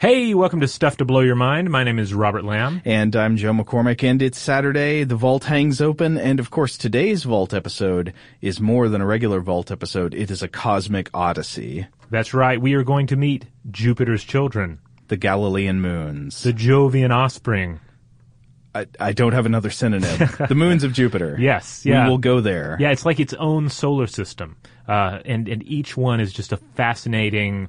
Hey, welcome to Stuff to Blow Your Mind. My name is Robert Lamb. And I'm Joe McCormick, and it's Saturday. The vault hangs open, and of course, today's vault episode is more than a regular vault episode. It is a cosmic odyssey. That's right. We are going to meet Jupiter's children, The Galilean moons. the Jovian offspring. I, I don't have another synonym. the moons of Jupiter. Yes, yeah. We will go there. Yeah, it's like its own solar system. Uh, and, and each one is just a fascinating,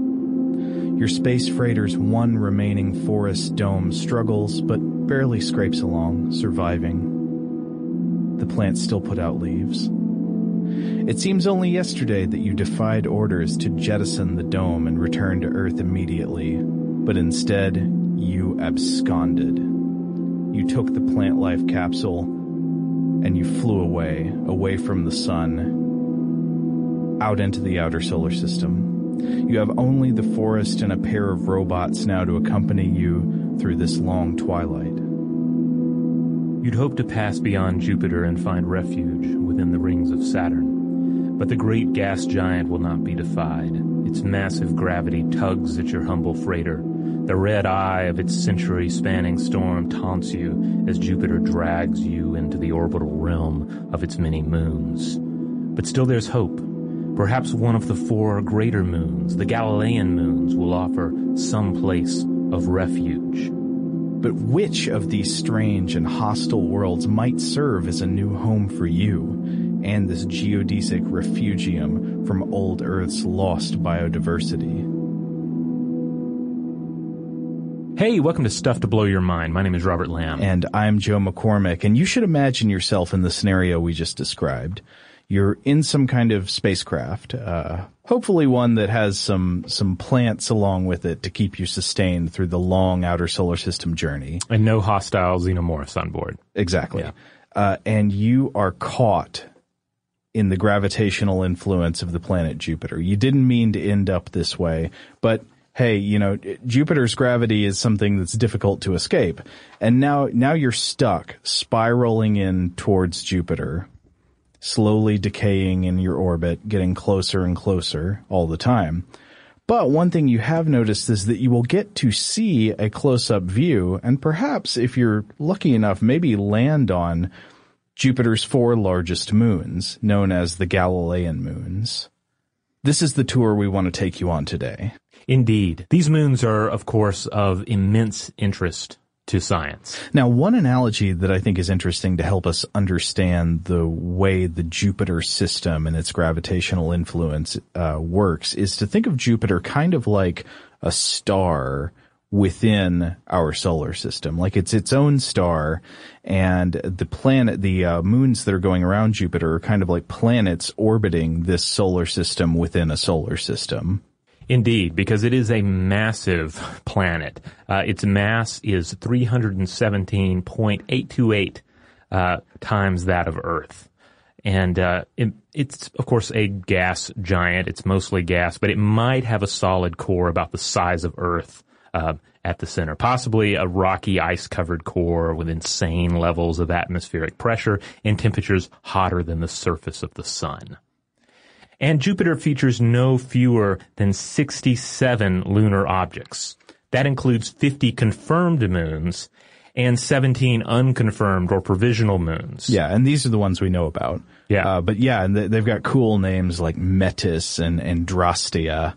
Your space freighter's one remaining forest dome struggles, but barely scrapes along, surviving. The plants still put out leaves. It seems only yesterday that you defied orders to jettison the dome and return to Earth immediately, but instead, you absconded. You took the plant life capsule and you flew away, away from the sun, out into the outer solar system. You have only the forest and a pair of robots now to accompany you through this long twilight. You'd hope to pass beyond Jupiter and find refuge within the rings of Saturn. But the great gas giant will not be defied. Its massive gravity tugs at your humble freighter. The red eye of its century-spanning storm taunts you as Jupiter drags you into the orbital realm of its many moons. But still there's hope. Perhaps one of the four greater moons, the Galilean moons, will offer some place of refuge. But which of these strange and hostile worlds might serve as a new home for you and this geodesic refugium from old Earth's lost biodiversity? Hey, welcome to Stuff to Blow Your Mind. My name is Robert Lamb. And I'm Joe McCormick, and you should imagine yourself in the scenario we just described. You're in some kind of spacecraft, uh, hopefully one that has some, some plants along with it to keep you sustained through the long outer solar system journey. And no hostile xenomorphs on board. Exactly. Yeah. Uh, and you are caught in the gravitational influence of the planet Jupiter. You didn't mean to end up this way, but hey, you know, Jupiter's gravity is something that's difficult to escape. And now, now you're stuck spiraling in towards Jupiter, slowly decaying in your orbit, getting closer and closer all the time. But one thing you have noticed is that you will get to see a close-up view and perhaps if you're lucky enough, maybe land on Jupiter's four largest moons, known as the Galilean moons. This is the tour we want to take you on today. Indeed. These moons are, of course, of immense interest to science. Now, one analogy that I think is interesting to help us understand the way the Jupiter system and its gravitational influence uh, works is to think of Jupiter kind of like a star within our solar system. Like it's its own star and the planet, the uh, moons that are going around Jupiter are kind of like planets orbiting this solar system within a solar system. Indeed, because it is a massive planet. Uh, its mass is 317.828 uh, times that of Earth. And uh, it, it's, of course, a gas giant. It's mostly gas, but it might have a solid core about the size of Earth uh, at the center. Possibly a rocky, ice-covered core with insane levels of atmospheric pressure and temperatures hotter than the surface of the sun. And Jupiter features no fewer than 67 lunar objects. That includes 50 confirmed moons and 17 unconfirmed or provisional moons. Yeah, and these are the ones we know about. Yeah. Uh, but yeah, and they've got cool names like Metis and Adrastea.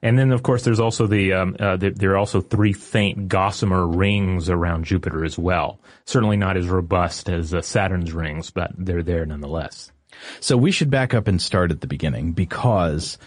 And then, of course, there's also the, um, uh, the, there are also three faint gossamer rings around Jupiter as well. Certainly not as robust as uh, Saturn's rings, but they're there nonetheless. So we should back up and start at the beginning because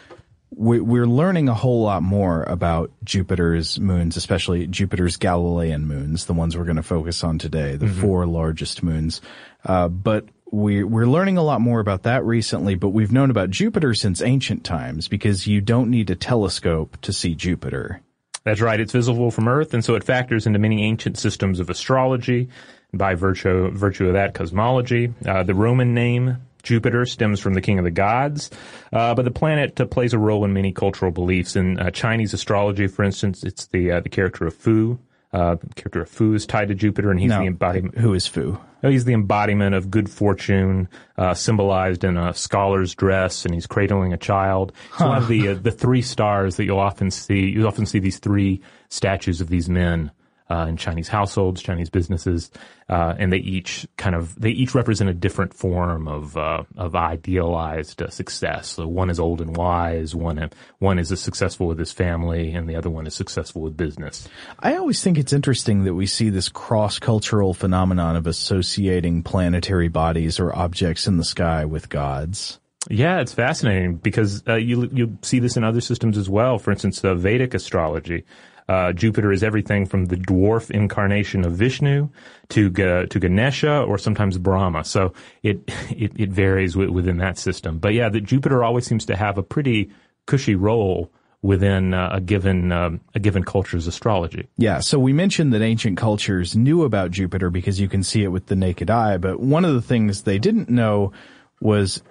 we're learning a whole lot more about Jupiter's moons, especially Jupiter's Galilean moons, the ones we're going to focus on today, the mm-hmm. four largest moons. Uh, but we, we're learning a lot more about that recently, but we've known about Jupiter since ancient times because you don't need a telescope to see Jupiter. That's right. It's visible from Earth, and so it factors into many ancient systems of astrology. By virtue, virtue of that, cosmology. Uh, the Roman name Jupiter stems from the king of the gods, uh, but the planet uh, plays a role in many cultural beliefs. In uh, Chinese astrology, for instance, it's the uh, the character of Fu. Uh, the character of Fu is tied to Jupiter, and he's no, the embodiment. Who is Fu? Oh, he's the embodiment of good fortune, uh, symbolized in a scholar's dress, and he's cradling a child. It's huh. one of the the three stars that you'll often see. You often see these three statues of these men uh, in Chinese households, Chinese businesses, uh, and they each kind of they each represent a different form of uh, of idealized uh, success. So one is old and wise, one one is successful with his family, and the other one is successful with business. I always think it's interesting that we see this cross cultural phenomenon of associating planetary bodies or objects in the sky with gods. Yeah, it's fascinating because uh, you you see this in other systems as well. For instance, uh, Vedic astrology. Uh, Jupiter is everything from the dwarf incarnation of Vishnu to to Ganesha or sometimes Brahma. So it it, it varies w- within that system. But yeah, that Jupiter always seems to have a pretty cushy role within uh, a given um, a given culture's astrology. Yeah, so we mentioned that ancient cultures knew about Jupiter because you can see it with the naked eye, but one of the things they didn't know was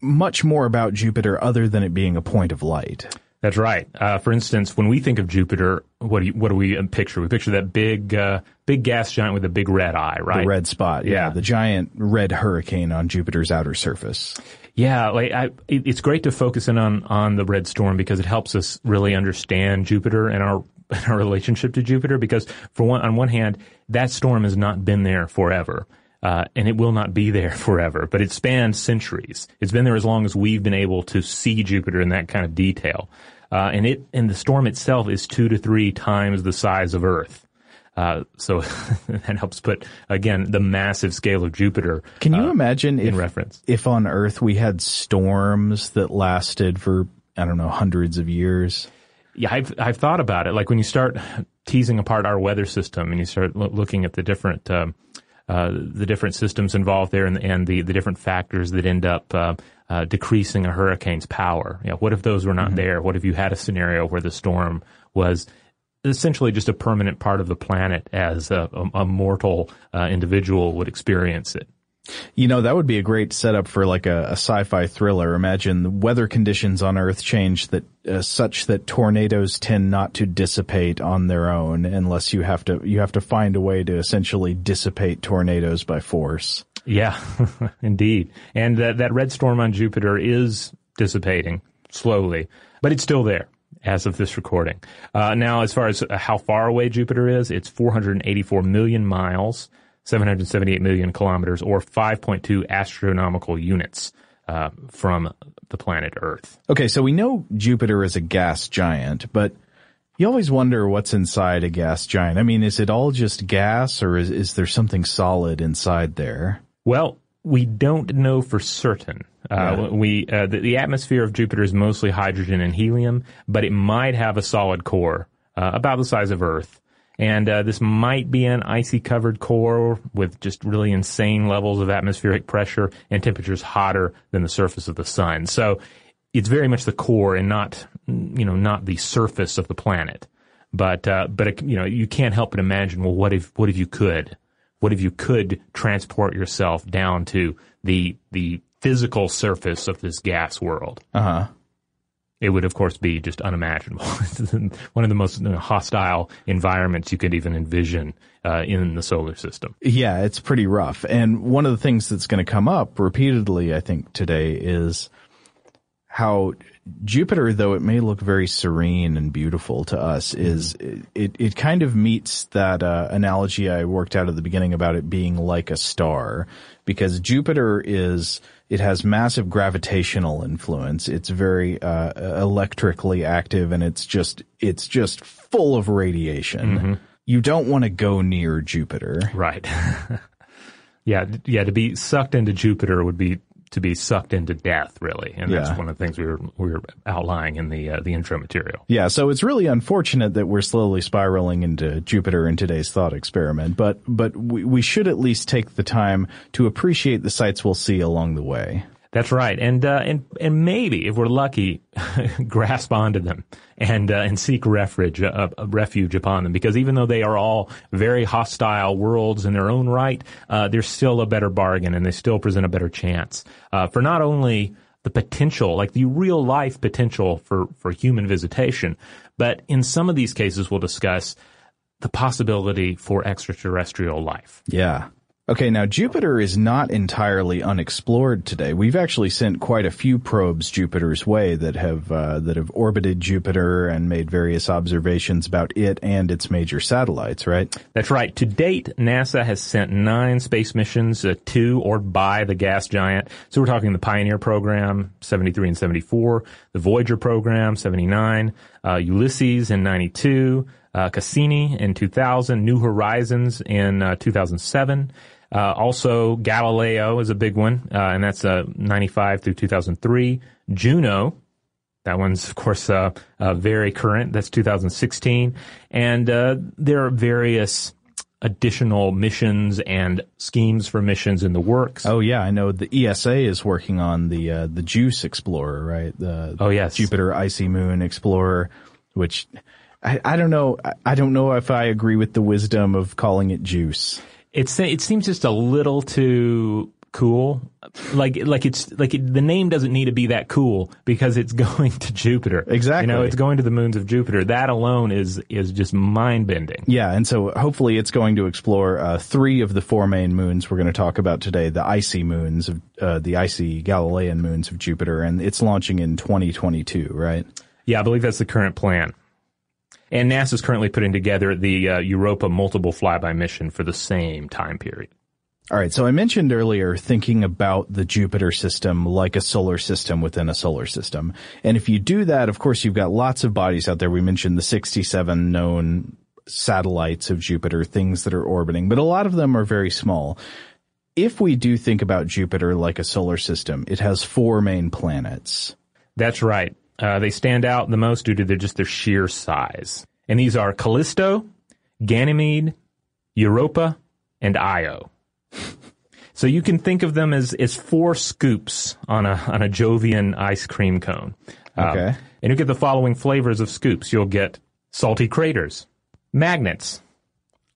much more about Jupiter other than it being a point of light. That's right. Uh, for instance, when we think of Jupiter, what do you, what do we picture? We picture that big uh, big gas giant with a big red eye, right? The red spot, yeah, yeah. the giant red hurricane on Jupiter's outer surface. Yeah, like I, it, it's great to focus in on on the red storm because it helps us really understand Jupiter and our and our relationship to Jupiter. Because for one, on one hand, that storm has not been there forever. Uh, and it will not be there forever, but it spans centuries. It's been there as long as we've been able to see Jupiter in that kind of detail. Uh, and it and the storm itself is two to three times the size of Earth. Uh, so that helps put again the massive scale of Jupiter. Can you uh, imagine in if, reference if on Earth we had storms that lasted for I don't know hundreds of years? Yeah, I've I've thought about it. Like when you start teasing apart our weather system and you start lo- looking at the different um, uh, the different systems involved there and, and the, the different factors that end up uh, uh, decreasing a hurricane's power. You know, what if those were not mm-hmm. there? What if you had a scenario where the storm was essentially just a permanent part of the planet as a, a, a mortal uh, individual would experience it? You know, that would be a great setup for like a, a sci-fi thriller. Imagine the weather conditions on Earth change that uh, such that tornadoes tend not to dissipate on their own unless you have to you have to find a way to essentially dissipate tornadoes by force. Yeah, indeed. And that that red storm on Jupiter is dissipating slowly, but it's still there as of this recording. Uh, now, as far as how far away Jupiter is, it's 484 million miles. 778 million kilometers or 5.2 astronomical units uh, from the planet Earth. Okay, so we know Jupiter is a gas giant, but you always wonder what's inside a gas giant. I mean, is it all just gas or is, is there something solid inside there? Well, we don't know for certain. Uh, yeah. we uh, the, the, atmosphere of Jupiter is mostly hydrogen and helium, but it might have a solid core uh, about the size of Earth. And uh, this might be an icy covered core with just really insane levels of atmospheric pressure and temperatures hotter than the surface of the sun. So it's very much the core and not, you know, not the surface of the planet. But, uh, but, it, you know, you can't help but imagine, well, what if, what if you could? What if you could transport yourself down to the, the physical surface of this gas world? Uh huh it would of course be just unimaginable. One of the most hostile environments you could even envision uh, in the solar system. Yeah, it's pretty rough. And one of the things that's going to come up repeatedly, I think, today is how Jupiter, though it may look very serene and beautiful to us, is it it kind of meets that uh, analogy I worked out at the beginning about it being like a star, because Jupiter is it has massive gravitational influence. It's very uh, electrically active, and it's just it's just full of radiation. Mm-hmm. You don't want to go near Jupiter, right? yeah, yeah. To be sucked into Jupiter would be to be sucked into death, really, and that's one of the things we were we were outlining in the uh, the intro material. Yeah, so it's really unfortunate that we're slowly spiraling into Jupiter in today's thought experiment, but but we, we should at least take the time to appreciate the sights we'll see along the way. That's right, and uh, and and maybe if we're lucky, grasp onto them and uh, and seek refuge uh, refuge upon them because even though they are all very hostile worlds in their own right, uh, they're still a better bargain and they still present a better chance uh, for not only the potential, like the real life potential for for human visitation, but in some of these cases we'll discuss the possibility for extraterrestrial life. Yeah. Okay, now Jupiter is not entirely unexplored today. We've actually sent quite a few probes Jupiter's way that have uh, that have orbited Jupiter and made various observations about it and its major satellites. Right? That's right. To date, NASA has sent nine space missions uh, to or by the gas giant. So we're talking the Pioneer program, 73 and 74, the Voyager program, 79, uh, Ulysses in 92. Uh, Cassini in 2000, New Horizons in uh, 2007, uh, also, Galileo is a big one, uh, and that's uh, 95 through 2003. Juno, that one's, of course, uh, uh, very current. That's 2016. And uh, there are various additional missions and schemes for missions in the works. Oh yeah, I know the ESA is working on the the JUICE Explorer, right? The oh yes, Jupiter Icy Moon Explorer, which I, I don't know. I don't know if I agree with the wisdom of calling it JUICE. It's it seems just a little too cool. Like like it's like it, the name doesn't need to be that cool because it's going to Jupiter. Exactly. You know, it's going to the moons of Jupiter. That alone is is just mind bending. Yeah, and so hopefully it's going to explore uh, three of the four main moons we're going to talk about today: the icy moons of uh, the icy Galilean moons of Jupiter, and it's launching in 2022, right? Yeah, I believe that's the current plan. And NASA is currently putting together the uh, Europa multiple flyby mission for the same time period. All right. So I mentioned earlier thinking about the Jupiter system like a solar system within a solar system. And if you do that, of course, you've got lots of bodies out there. We mentioned the 67 known satellites of Jupiter, things that are orbiting, but a lot of them are very small. If we do think about Jupiter like a solar system, it has four main planets. That's right. Uh, they stand out the most due to their, just their sheer size. And these are Callisto, Ganymede, Europa, and Io. so you can think of them as, as four scoops on a, on a Jovian ice cream cone. Um, okay. Um, and you get the following flavors of scoops. You'll get salty craters, magnets,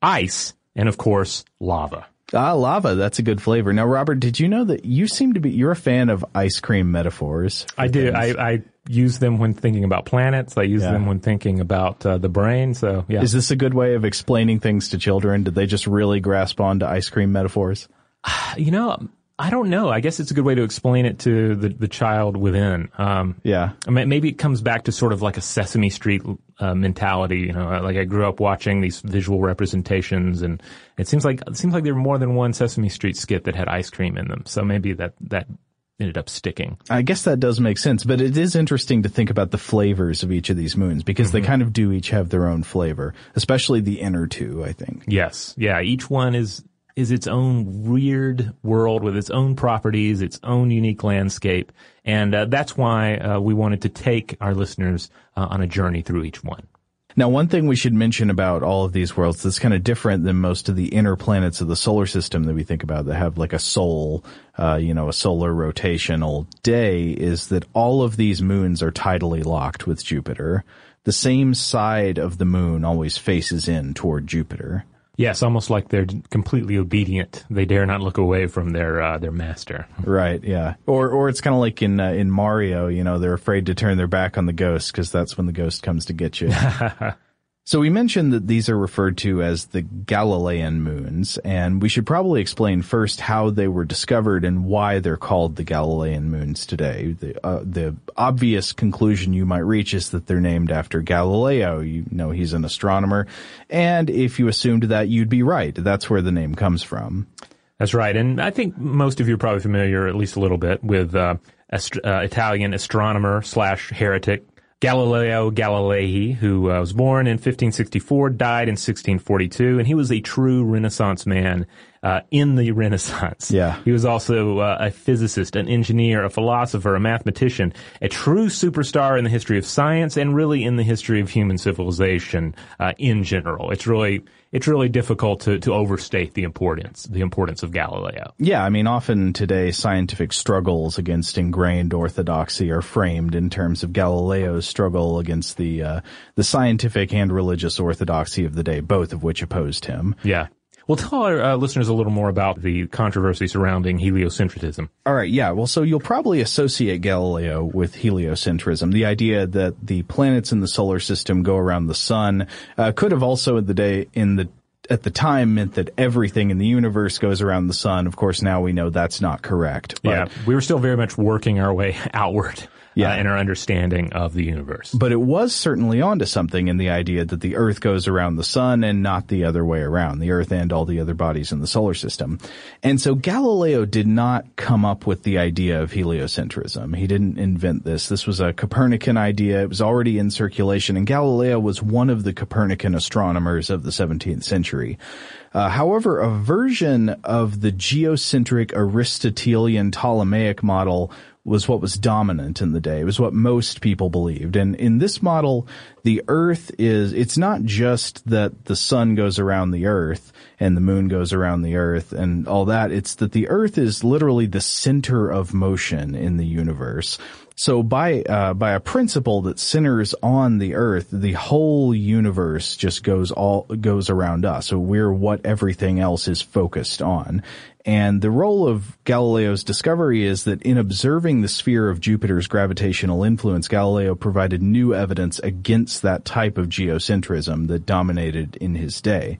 ice, and of course, lava. Ah, lava. That's a good flavor. Now, Robert, did you know that you seem to be, you're a fan of ice cream metaphors? I do. I, I use them when thinking about planets. I use Yeah. them when thinking about uh, the brain. So yeah. Is this a good way of explaining things to children? Did they just really grasp onto ice cream metaphors? you know, I don't know. I guess it's a good way to explain it to the, the child within. Um, Yeah. I mean, maybe it comes back to sort of like a Sesame Street uh, mentality. You know, like I grew up watching these visual representations, and it seems like it seems like there were more than one Sesame Street skit that had ice cream in them. So maybe that that ended up sticking. I guess that does make sense, but it is interesting to think about the flavors of each of these moons because they kind of do each have their own flavor, especially the inner two, I think. Yes, yeah. Each one is is its own weird world with its own properties, its own unique landscape, and uh, that's why uh, we wanted to take our listeners uh, on a journey through each one. Now, one thing we should mention about all of these worlds that's kind of different than most of the inner planets of the solar system that we think about that have like a soul, uh, you know, a solar rotational day is that all of these moons are tidally locked with Jupiter. The same side of the moon always faces in toward Jupiter. Yes, almost like they're completely obedient. They dare not look away from their uh, their master. Right, yeah. Or or it's kind of like in uh, in Mario, you know, they're afraid to turn their back on the ghost because that's when the ghost comes to get you. so we mentioned that these are referred to as the Galilean moons, and we should probably explain first how they were discovered and why they're called the Galilean moons today. The uh, the obvious conclusion you might reach is that they're named after Galileo. You know, he's an astronomer, and if you assumed that, you'd be right. That's where the name comes from. That's right, and I think most of you are probably familiar, at least a little bit, with uh, ast- uh, Italian astronomer slash heretic Galileo Galilei, who uh, was born in 1564, died in 1642, and he was a true Renaissance man uh, in the Renaissance. Yeah. He was also uh, a physicist, an engineer, a philosopher, a mathematician, a true superstar in the history of science and really in the history of human civilization uh, in general. It's really it's really difficult to, to overstate the importance the importance of Galileo. Yeah, I mean, often today scientific struggles against ingrained orthodoxy are framed in terms of Galileo's struggle against the uh, the scientific and religious orthodoxy of the day, both of which opposed him. Yeah. Well, tell our uh, listeners a little more about the controversy surrounding heliocentrism. All right, yeah. Well, so you'll probably associate Galileo with heliocentrism, the idea that the planets in the solar system go around the sun. Uh, could have also in the day in the at the time meant that everything in the universe goes around the sun. Of course, now we know that's not correct. But yeah, we were still very much working our way outward Yeah. uh, in our understanding of the universe. But it was certainly onto something in the idea that the Earth goes around the Sun and not the other way around, the Earth and all the other bodies in the solar system. And so Galileo did not come up with the idea of heliocentrism. He didn't invent this. This was a Copernican idea. It was already in circulation and Galileo was one of the Copernican astronomers of the 17th century. Uh, however, a version of the geocentric Aristotelian Ptolemaic model was what was dominant in the day. It was what most people believed. And in this model, the earth is, it's not just that the sun goes around the earth and the moon goes around the earth and all that. It's that the earth is literally the center of motion in the universe. So by uh, by a principle that centers on the Earth, the whole universe just goes all goes around us. So we're what everything else is focused on. And the role of Galileo's discovery is that in observing the sphere of Jupiter's gravitational influence, Galileo provided new evidence against that type of geocentrism that dominated in his day.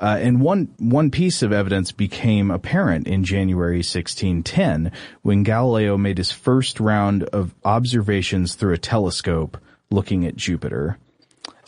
Uh, and one one piece of evidence became apparent in January 1610 when Galileo made his first round of observations through a telescope looking at Jupiter.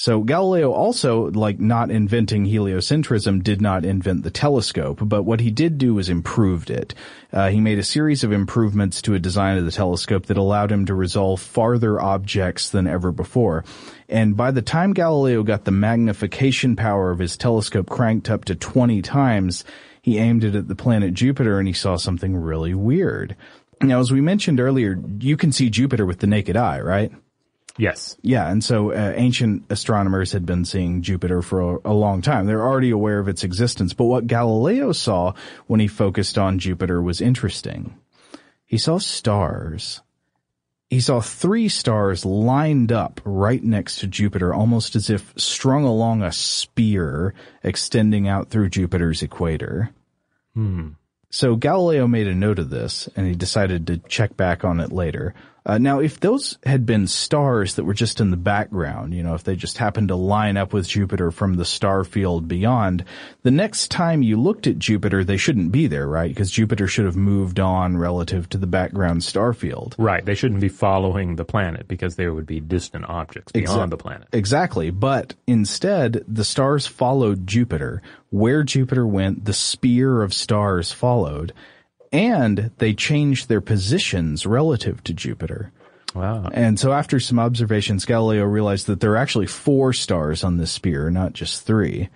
So Galileo also, like not inventing heliocentrism, did not invent the telescope, but what he did do was improved it. Uh, he made a series of improvements to a design of the telescope that allowed him to resolve farther objects than ever before. And by the time Galileo got the magnification power of his telescope cranked up to 20 times, he aimed it at the planet Jupiter and he saw something really weird. Now, as we mentioned earlier, you can see Jupiter with the naked eye, right? Yes. Yeah, and so uh, ancient astronomers had been seeing Jupiter for a, a long time. They're already aware of its existence. But what Galileo saw when he focused on Jupiter was interesting. He saw stars. He saw three stars lined up right next to Jupiter, almost as if strung along a spear extending out through Jupiter's equator. So Galileo made a note of this and he decided to check back on it later. Uh, now, if those had been stars that were just in the background, you know, if they just happened to line up with Jupiter from the star field beyond, the next time you looked at Jupiter, they shouldn't be there, right? Because Jupiter should have moved on relative to the background star field. Right. They shouldn't be following the planet because there would be distant objects beyond the planet. Exactly. But instead, the stars followed Jupiter. Where Jupiter went, the spear of stars followed. And they changed their positions relative to Jupiter. Wow. And so after some observations, Galileo realized that there are actually four stars on this spear, not just three.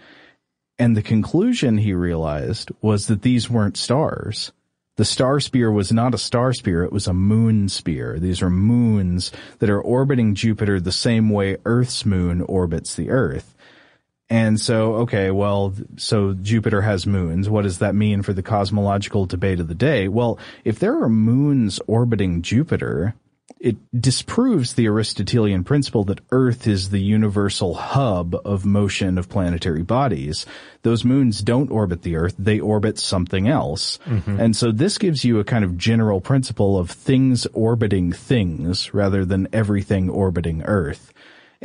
And the conclusion he realized was that these weren't stars. The star spear was not a star spear, it was a moon spear. These are moons that are orbiting Jupiter the same way Earth's moon orbits the Earth. And so, okay, well, so Jupiter has moons. What does that mean for the cosmological debate of the day? Well, if there are moons orbiting Jupiter, it disproves the Aristotelian principle that Earth is the universal hub of motion of planetary bodies. Those moons don't orbit the Earth, they orbit something else. Mm-hmm. And so this gives you a kind of general principle of things orbiting things rather than everything orbiting Earth.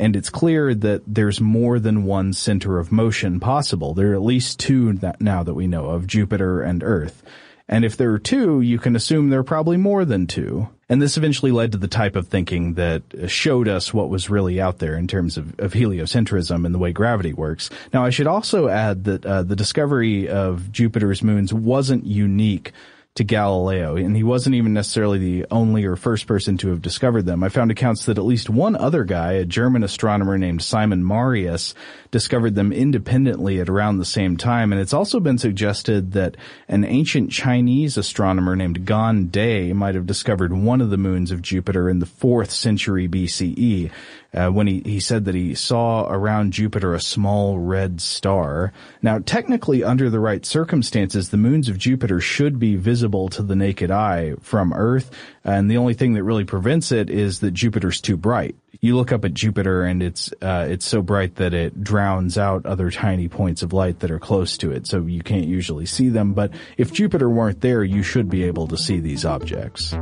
And it's clear that there's more than one center of motion possible. There are at least two that now that we know of, Jupiter and Earth. And if there are two, you can assume there are probably more than two. And this eventually led to the type of thinking that showed us what was really out there in terms of, of heliocentrism and the way gravity works. Now, I should also add that uh, the discovery of Jupiter's moons wasn't unique to Galileo, and he wasn't even necessarily the only or first person to have discovered them. I found accounts that at least one other guy, a German astronomer named Simon Marius, discovered them independently at around the same time, and it's also been suggested that an ancient Chinese astronomer named Gan De might have discovered one of the moons of Jupiter in the 4th century BCE, uh, when he, he said that he saw around Jupiter a small red star. Now, technically, under the right circumstances, the moons of Jupiter should be visible to the naked eye from Earth, and the only thing that really prevents it is that Jupiter's too bright. You look up at Jupiter and it's uh, it's so bright that it drowns out other tiny points of light that are close to it, so you can't usually see them. But if Jupiter weren't there, you should be able to see these objects.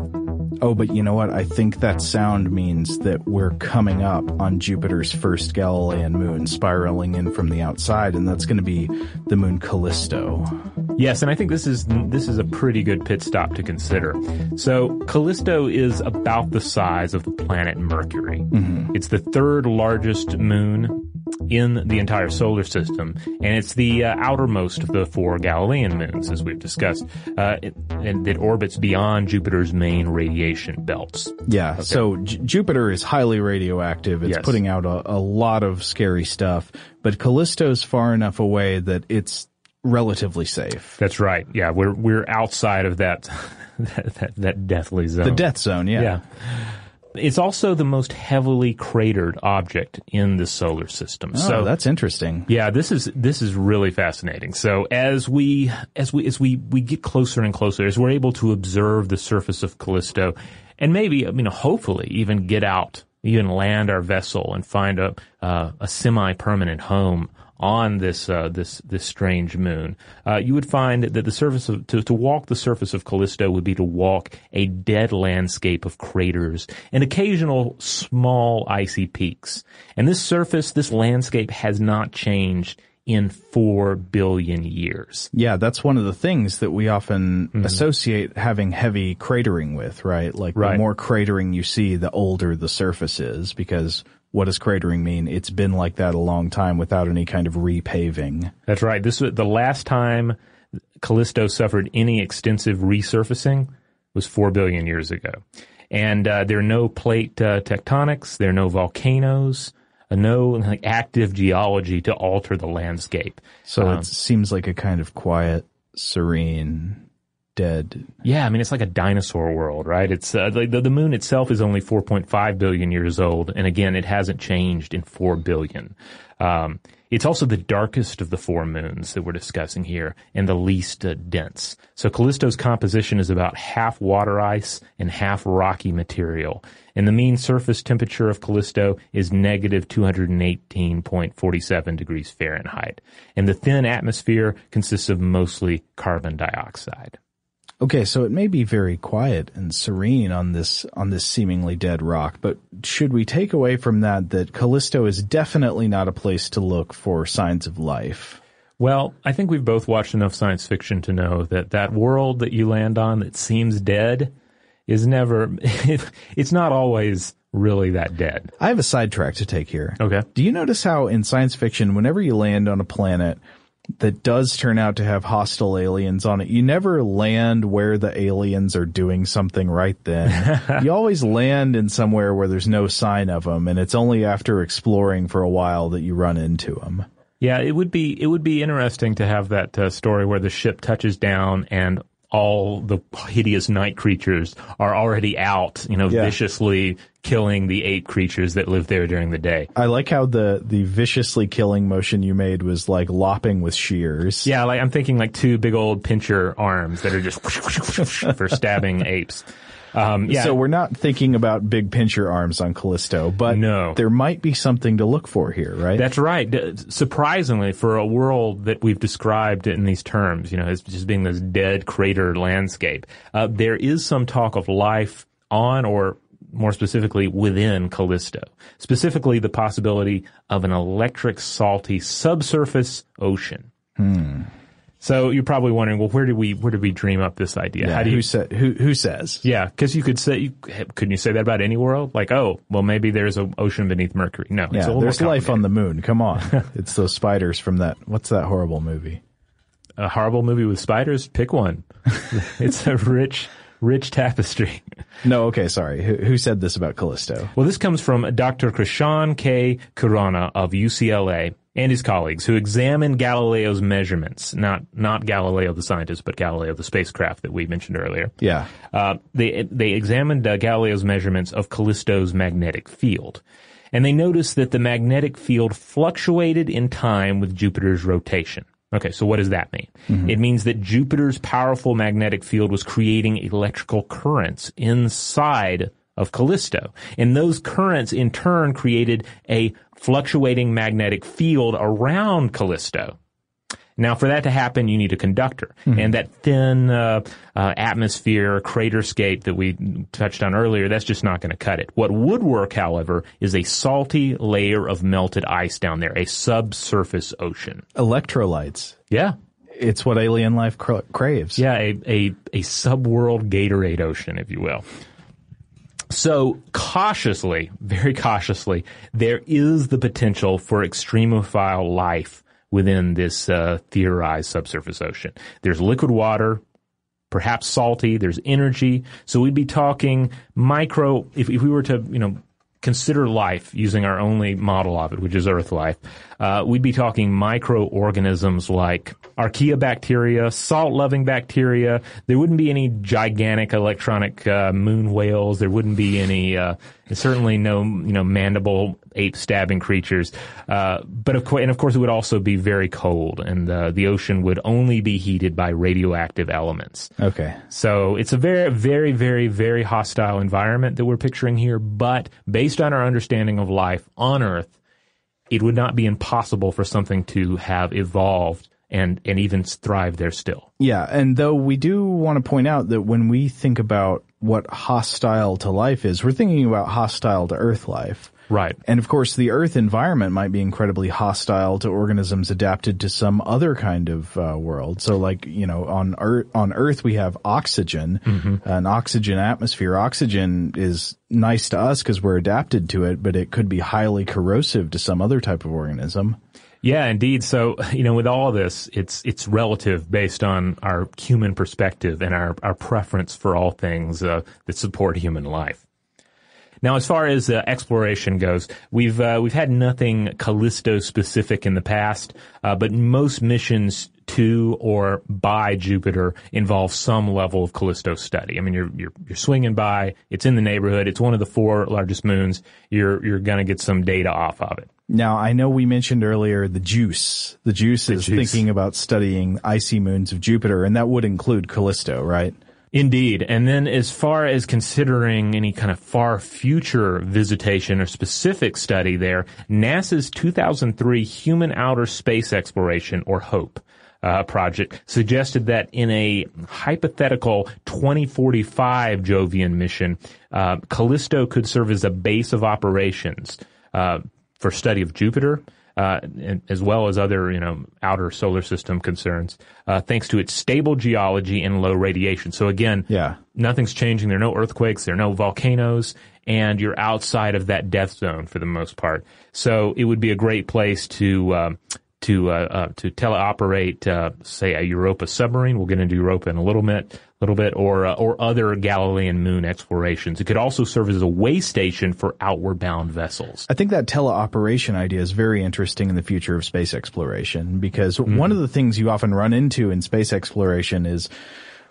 Oh, but you know what? I think that sound means that we're coming up on Jupiter's first Galilean moon, spiraling in from the outside, and that's going to be the moon Callisto. Yes, and I think this is this is a pretty good pit stop to consider. So Callisto is about the size of the planet Mercury. It's the third largest moon in the entire solar system, and it's the uh, outermost of the four Galilean moons, as we've discussed, uh, it, and it orbits beyond Jupiter's main radiation belts. Yeah, so J- Jupiter is highly radioactive. It's Yes. putting out a, a lot of scary stuff, but Callisto's far enough away that it's relatively safe. That's right. Yeah, we're we're outside of that that, that, that deathly zone. The death zone, yeah. Yeah. It's also the most heavily cratered object in the solar system. Oh, so that's interesting. yeah, this is this is really fascinating. So as we as we as we we get closer and closer, as we're able to observe the surface of Callisto, and maybe you know hopefully even get out, even land our vessel and find a uh, a semi permanent home on this uh, this this strange moon, uh, you would find that the surface of to, to walk the surface of Callisto would be to walk a dead landscape of craters and occasional small icy peaks. And this surface, this landscape, has not changed in four billion years. Yeah, that's one of the things that we often associate having heavy cratering with, right? Like the more cratering you see, the older the surface is because what does cratering mean? It's been like that a long time without any kind of repaving. That's right. This was the last time Callisto suffered any extensive resurfacing was four billion years ago, and uh, there are no plate uh, tectonics. There are no volcanoes. Uh, no like, active geology to alter the landscape. So Um, it seems like a kind of quiet, serene dead. Yeah, I mean it's like a dinosaur world, right? It's uh, like the, the moon itself is only 4.5 billion years old, and again, it hasn't changed in 4 billion. Um, it's also the darkest of the four moons that we're discussing here and the least uh, dense. So Callisto's composition is about half water ice and half rocky material. And the mean surface temperature of Callisto is negative 218.47 degrees Fahrenheit. And the thin atmosphere consists of mostly carbon dioxide. Okay, so it may be very quiet and serene on this on this seemingly dead rock, but should we take away from that that Callisto is definitely not a place to look for signs of life? Well, I think we've both watched enough science fiction to know that that world that you land on that seems dead is never it's not always really that dead. I have a sidetrack to take here. Okay. Do you notice how in science fiction whenever you land on a planet that does turn out to have hostile aliens on it. You never land where the aliens are doing something right then. you always land in somewhere where there's no sign of them, and it's only after exploring for a while that you run into them. Yeah, it would be it would be interesting to have that uh, story where the ship touches down and all the hideous night creatures are already out, you know, Yeah. viciously killing the ape creatures that live there during the day. I like how the the viciously killing motion you made was like lopping with shears. Yeah, like I'm thinking like two big old pincher arms that are just for stabbing apes. Um, yeah, So we're not thinking about big pincher arms on Callisto, but No. there might be something to look for here, right? That's right. Surprisingly, for a world that we've described in these terms, you know, as just being this dead crater landscape, uh, there is some talk of life on or more specifically within Callisto. Specifically, the possibility of an electric salty subsurface ocean. Hmm. So you're probably wondering, well, where did we where did we dream up this idea? yeah, How do you who who who says? yeah, because you could say, you, couldn't you say that about any world? Like, oh, well, maybe there's an ocean beneath Mercury. No, it's a Yeah, there's life on the moon. Come on. it's those spiders from that what's that horrible movie? a horrible movie with spiders, pick one. it's a rich, rich tapestry. No, okay, sorry. Who, who said this about Callisto? Well, this comes from Dr. Krishan K. Khurana of UCLA and his colleagues who examined Galileo's measurements, not, not Galileo the scientist, but Galileo the spacecraft that we mentioned earlier. Yeah. Uh, they they examined uh, Galileo's measurements of Callisto's magnetic field, and they noticed that the magnetic field fluctuated in time with Jupiter's rotation. Okay, so what does that mean? Mm-hmm. It means that Jupiter's powerful magnetic field was creating electrical currents inside of Callisto, and those currents in turn created a fluctuating magnetic field around Callisto. Now, for that to happen, you need a conductor, and that thin uh, uh, atmosphere craterscape that we touched on earlier, that's just not going to cut it. What would work, however, is a salty layer of melted ice down there, a subsurface ocean. Electrolytes. Yeah, It's what alien life cra- craves. yeah, a a, a subworld Gatorade ocean, if you will. So cautiously, very cautiously, there is the potential for extremophile life within this uh, theorized subsurface ocean. There's liquid water, perhaps salty. There's energy. So we'd be talking micro. If, if we were to, you know, consider life using our only model of it, which is Earth life, uh, we'd be talking microorganisms like archaeobacteria, salt-loving bacteria. There wouldn't be any gigantic electronic uh, moon whales. There wouldn't be any, uh, certainly no, you know, mandible ape-stabbing creatures. Uh, but of course, and of course, it would also be very cold, and uh, the ocean would only be heated by radioactive elements. Okay. So it's a very, very, very, very hostile environment that we're picturing here. But based on our understanding of life on Earth, it would not be impossible for something to have evolved and, and even thrive there still. Yeah, and though we do want to point out that when we think about what hostile to life is, we're thinking about hostile to Earth life. Right. And of course, the Earth environment might be incredibly hostile to organisms adapted to some other kind of uh, world. So, like you know, on Earth, on Earth we have oxygen, an oxygen atmosphere. Oxygen is nice to us because we're adapted to it, but it could be highly corrosive to some other type of organism. Yeah, indeed. So, you know, with all this, it's, it's relative based on our human perspective and our, our preference for all things uh, that support human life. Now, as far as uh, exploration goes, we've uh, we've had nothing Callisto specific in the past, uh, but most missions to or by Jupiter involve some level of Callisto study. I mean, you're you're you're swinging by, it's in the neighborhood, it's one of the four largest moons. You're you're going to get some data off of it. Now, I know we mentioned earlier the JUICE. The JUICE The is JUICE. thinking about studying icy moons of Jupiter, and that would include Callisto, right? Indeed. And then as far as considering any kind of far future visitation or specific study there, NASA's 2003 Human Outer Space Exploration, or HOPE, uh, project suggested that in a hypothetical 2045 Jovian mission, uh, Callisto could serve as a base of operations uh, for study of Jupiter, uh, as well as other, you know, outer solar system concerns, uh, thanks to its stable geology and low radiation. So again, Yeah. nothing's changing. There are no earthquakes. There are no volcanoes, and you're outside of that death zone for the most part. So it would be a great place to um, to uh, uh, to teleoperate, uh, say, a Europa submarine. We'll get into Europa in a little bit, a little bit, or uh, or other Galilean moon explorations. It could also serve as a way station for outward bound vessels. I think that teleoperation idea is very interesting in the future of space exploration because one of the things you often run into in space exploration is,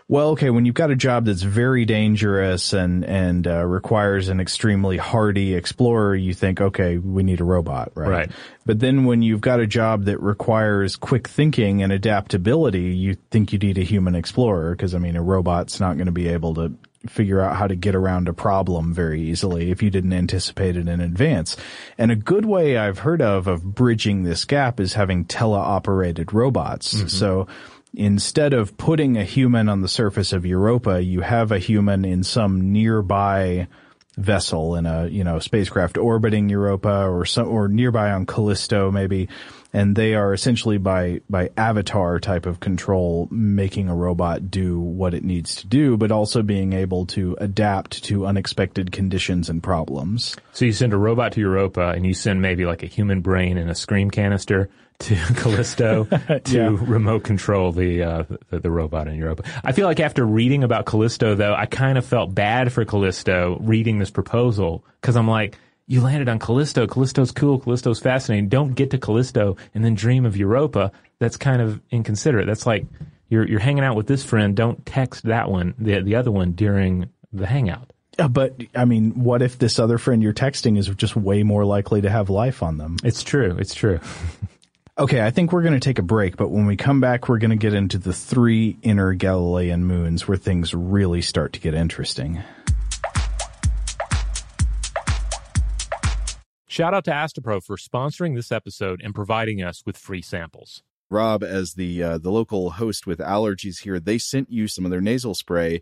well, okay, when you've got a job that's very dangerous and and uh, requires an extremely hardy explorer, you think, okay, we need a robot, right? Right. But then when you've got a job that requires quick thinking and adaptability, you think you need a human explorer because I mean, a robot's not going to be able to figure out how to get around a problem very easily if you didn't anticipate it in advance. And a good way I've heard of of bridging this gap is having teleoperated robots. So instead of putting a human on the surface of Europa, you have a human in some nearby vessel in a you know spacecraft orbiting Europa or some or nearby on Callisto maybe, and they are essentially by by avatar type of control making a robot do what it needs to do, but also being able to adapt to unexpected conditions and problems. So you send a robot to Europa, and you send maybe like a human brain in a scream canister to Callisto to Yeah. remote control the, uh, the the robot in Europa. I feel like after reading about Callisto, though, I kind of felt bad for Callisto reading this proposal because I'm like. You landed on Callisto. Callisto's cool. Callisto's fascinating. Don't get to Callisto and then dream of Europa. That's kind of inconsiderate. That's like you're you're hanging out with this friend. Don't text that one, the the other one during the hangout. Uh, But I mean, what if this other friend you're texting is just way more likely to have life on them? It's true. It's true. Okay, I think we're going to take a break, but when we come back, we're going to get into the three inner Galilean moons where things really start to get interesting. Shout out to Astepro for sponsoring this episode and providing us with free samples. Rob, as the uh, the local host with allergies here, they sent you some of their nasal spray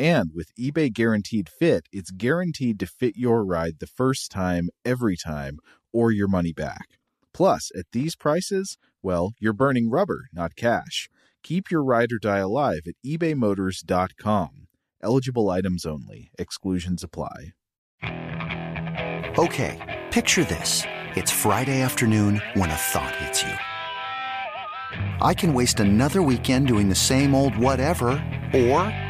And with eBay Guaranteed Fit, it's guaranteed to fit your ride the first time, every time, or your money back. Plus, at these prices, well, you're burning rubber, not cash. Keep your ride or die alive at ebaymotors.com. Eligible items only, exclusions apply. Okay, picture this. It's Friday afternoon when a thought hits you. I can waste another weekend doing the same old whatever, or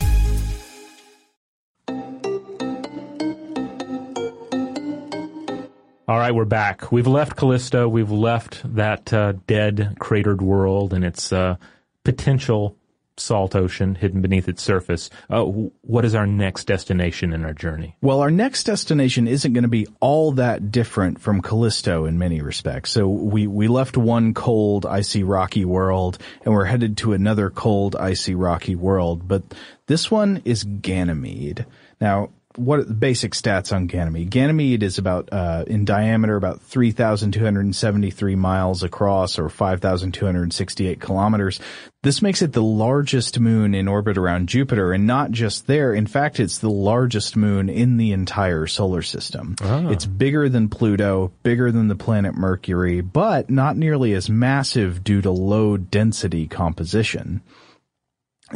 All right, we're back. We've left Callisto. We've left that uh, dead, cratered world and its uh, potential salt ocean hidden beneath its surface. Uh, what is our next destination in our journey? Well, our next destination isn't going to be all that different from Callisto in many respects. So we, we left one cold, icy, rocky world and we're headed to another cold, icy, rocky world. But this one is Ganymede. Now, what are the basic stats on Ganymede? Ganymede is about uh, in diameter about 3,273 miles across, or 5,268 kilometers. This makes it the largest moon in orbit around Jupiter, and not just there. In fact, it's the largest moon in the entire solar system. Oh. It's bigger than Pluto, bigger than the planet Mercury, but not nearly as massive due to low density composition.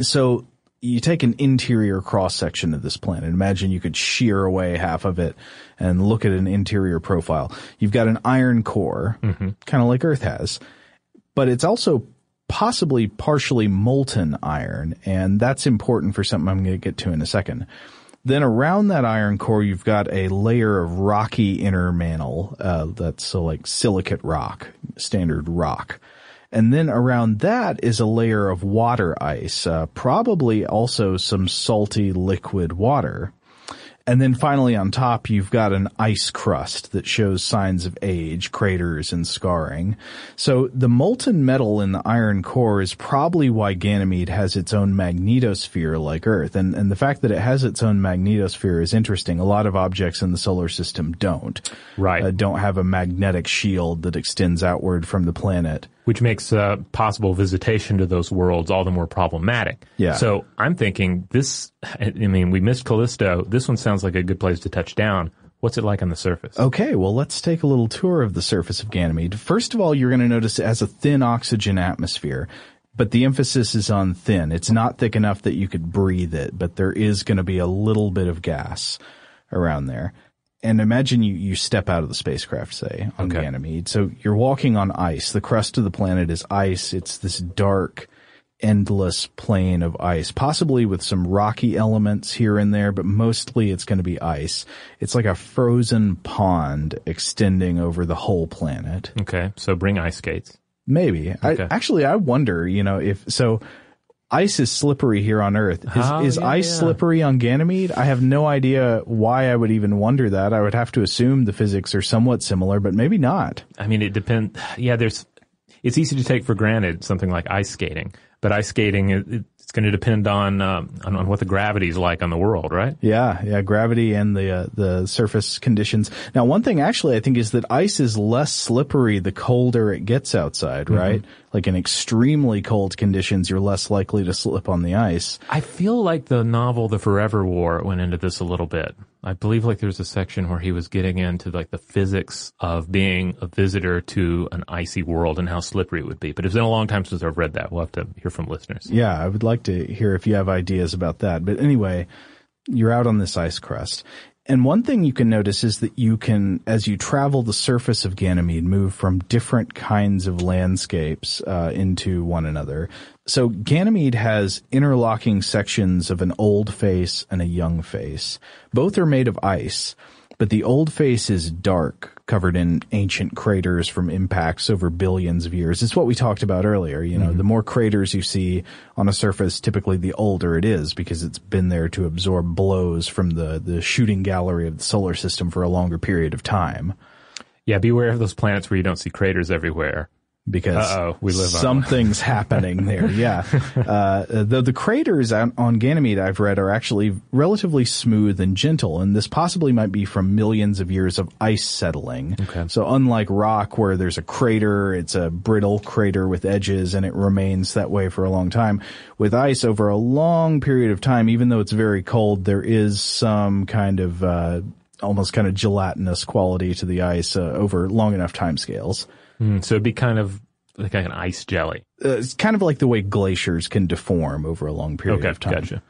So you take an interior cross section of this planet. Imagine you could shear away half of it and look at an interior profile. You've got an iron core, Mm-hmm. kind of like Earth has, but it's also possibly partially molten iron, and that's important for something I'm going to get to in a second. Then around that iron core, you've got a layer of rocky inner mantle, uh, that's so like silicate rock, standard rock. And then around that is a layer of water ice, uh, probably also some salty liquid water. And then finally on top, you've got an ice crust that shows signs of age, craters, and scarring. So the molten metal in the iron core is probably why Ganymede has its own magnetosphere like Earth. And, and the fact that it has its own magnetosphere is interesting. A lot of objects in the solar system don't. Right. Uh, don't have a magnetic shield that extends outward from the planet. Which makes uh, possible visitation to those worlds all the more problematic. Yeah. So I'm thinking this, I mean, we missed Callisto. This one sounds like a good place to touch down. What's it like on the surface? Okay, well, let's take a little tour of the surface of Ganymede. First of all, you're going to notice it has a thin oxygen atmosphere, but the emphasis is on thin. It's not thick enough that you could breathe it, but there is going to be a little bit of gas around there. And imagine you, you step out of the spacecraft, say, on Okay. Ganymede. So you're walking on ice. The crust of the planet is ice. It's this dark, endless plain of ice, possibly with some rocky elements here and there, but mostly it's going to be ice. It's like a frozen pond extending over the whole planet. Okay. So bring ice skates. Maybe. Okay. I, actually, I wonder, you know, if, so ice is slippery here on Earth. Is, Oh, is yeah, ice yeah. slippery on Ganymede? I have no idea why I would even wonder that. I would have to assume the physics are somewhat similar, but maybe not. I mean, it depends. Yeah, there's, it's easy to take for granted something like ice skating, but ice skating, it, going to depend on, uh, on, on what the gravity is like on the world, right? Yeah, yeah, gravity and the uh, the surface conditions. Now, one thing actually I think is that ice is less slippery the colder it gets outside, Mm-hmm. right? Like in extremely cold conditions, you're less likely to slip on the ice. I feel like the novel The Forever War went into this a little bit. I believe like there's a section where he was getting into like the physics of being a visitor to an icy world and how slippery it would be. But it's been a long time since I've read that. We'll have to hear from listeners. Yeah, I would like to hear if you have ideas about that. But anyway, you're out on this ice crust. And one thing you can notice is that you can, as you travel the surface of Ganymede, move from different kinds of landscapes uh, into one another. So Ganymede has interlocking sections of an old face and a young face. Both are made of ice, but the old face is dark, covered in ancient craters from impacts over billions of years. It's what we talked about earlier. You know, mm-hmm. the more craters you see on a surface, typically the older it is because it's been there to absorb blows from the, the shooting gallery of the solar system for a longer period of time. Yeah, beware of those planets where you don't see craters everywhere. Because Uh-oh, we live something's happening there. Yeah. Uh, the, the craters on, on Ganymede I've read are actually relatively smooth and gentle, and this possibly might be from millions of years of ice settling. Okay. So unlike rock where there's a crater, it's a brittle crater with edges and it remains that way for a long time. With ice over a long period of time, even though it's very cold, there is some kind of, uh, almost kind of gelatinous quality to the ice uh, over long enough time scales. Mm, so it'd be kind of like an ice jelly. Uh, it's kind of like the way glaciers can deform over a long period Okay, of time. gotcha.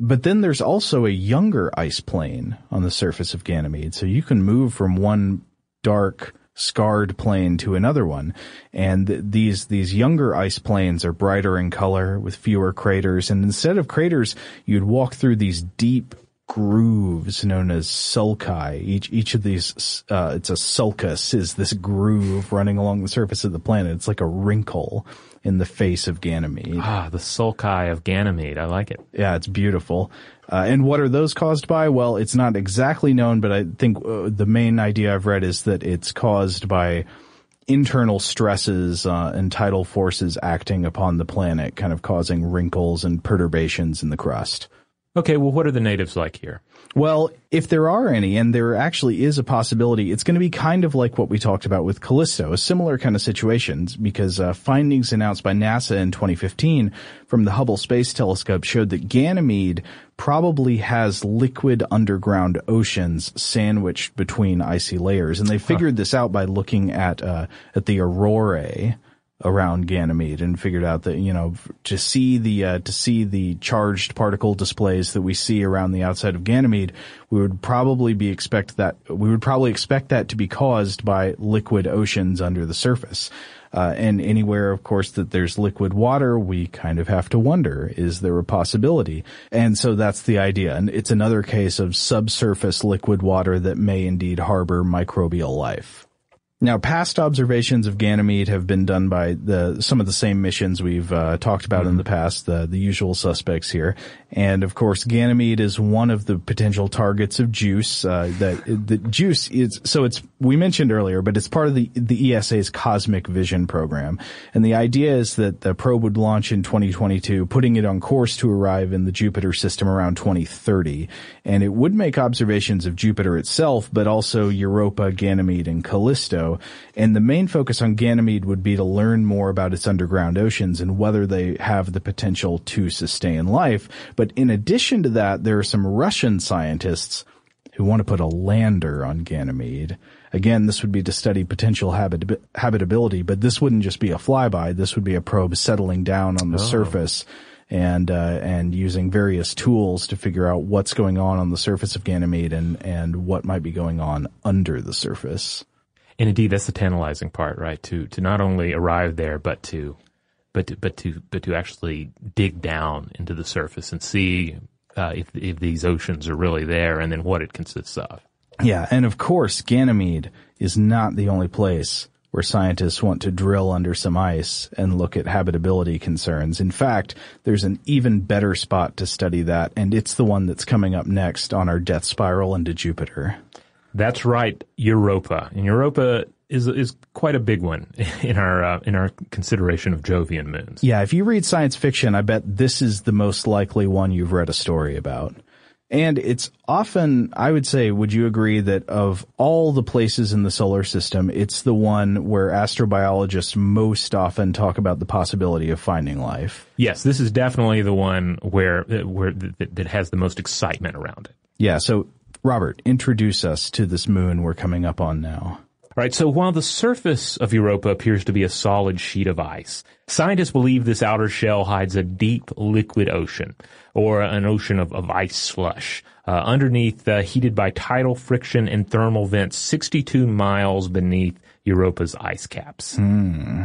But then there's also a younger ice plane on the surface of Ganymede. So you can move from one dark, scarred plane to another one. And th- these, these younger ice planes are brighter in color with fewer craters. And instead of craters, you'd walk through these deep grooves known as sulci. Each, each of these, uh, it's a sulcus is this groove running along the surface of the planet. It's like a wrinkle in the face of Ganymede. Ah, the sulci of Ganymede. I like it. Yeah, it's beautiful. Uh, and what are those caused by? Well, it's not exactly known, but I think uh, the main idea I've read is that it's caused by internal stresses uh, and tidal forces acting upon the planet, kind of causing wrinkles and perturbations in the crust. Okay, well, what are the natives like here? Well, if there are any, and there actually is a possibility, it's going to be kind of like what we talked about with Callisto, a similar kind of situation, because uh, findings announced by NASA in 2015 from the Hubble Space Telescope showed that Ganymede probably has liquid underground oceans sandwiched between icy layers, and they figured this out by looking at uh, at the aurorae around Ganymede and figured out that you know to see the uh, to see the charged particle displays that we see around the outside of Ganymede, we would probably be expect that we would probably expect that to be caused by liquid oceans under the surface. Uh, and anywhere, of course, that there's liquid water, we kind of have to wonder, is there a possibility? And so that's the idea. And it's another case of subsurface liquid water that may indeed harbor microbial life. Now, past observations of Ganymede have been done by the some of the same missions we've uh, talked about in the past, the the usual suspects here, and of course, Ganymede is one of the potential targets of JUICE. Uh, that the JUICE is so it's we mentioned earlier, but it's part of the the ESA's Cosmic Vision program, and the idea is that the probe would launch in 2022, putting it on course to arrive in the Jupiter system around 2030, and it would make observations of Jupiter itself, but also Europa, Ganymede, and Callisto. And the main focus on Ganymede would be to learn more about its underground oceans and whether they have the potential to sustain life. But in addition to that, there are some Russian scientists who want to put a lander on Ganymede. Again, this would be to study potential habit- habitability, but this wouldn't just be a flyby. This would be a probe settling down on the surface and uh, and using various tools to figure out what's going on on the surface of Ganymede and and what might be going on under the surface. And indeed, that's the tantalizing part, right? To to not only arrive there, but to but to, but to but to actually dig down into the surface and see uh, if if these oceans are really there, and then what it consists of. Yeah, and of course, Ganymede is not the only place where scientists want to drill under some ice and look at habitability concerns. In fact, there's an even better spot to study that, and it's the one that's coming up next on our death spiral into Jupiter. That's right, Europa. And Europa is is quite a big one in our uh, in our consideration of Jovian moons. Yeah, if you read science fiction, I bet this is the most likely one you've read a story about. And it's often, I would say, would you agree that of all the places in the solar system, it's the one where astrobiologists most often talk about the possibility of finding life? Yes, this is definitely the one where where that, that has the most excitement around it. Yeah. So, Robert, introduce us to this moon we're coming up on now. Right, so while the surface of Europa appears to be a solid sheet of ice, scientists believe this outer shell hides a deep liquid ocean, or an ocean of, of ice slush, uh, underneath, uh, heated by tidal friction and thermal vents 62 miles beneath Europa's ice caps. Hmm.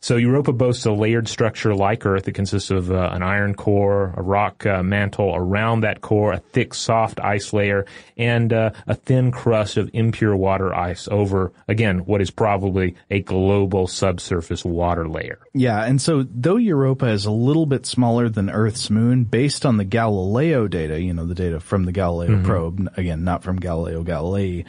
So Europa boasts a layered structure like Earth. It consists of uh, an iron core, a rock uh, mantle around that core, a thick, soft ice layer, and uh, a thin crust of impure water ice over, again, what is probably a global subsurface water layer. Yeah, and so though Europa is a little bit smaller than Earth's moon, based on the Galileo data, you know, the data from the Galileo Mhm. probe, again, not from Galileo Galilei,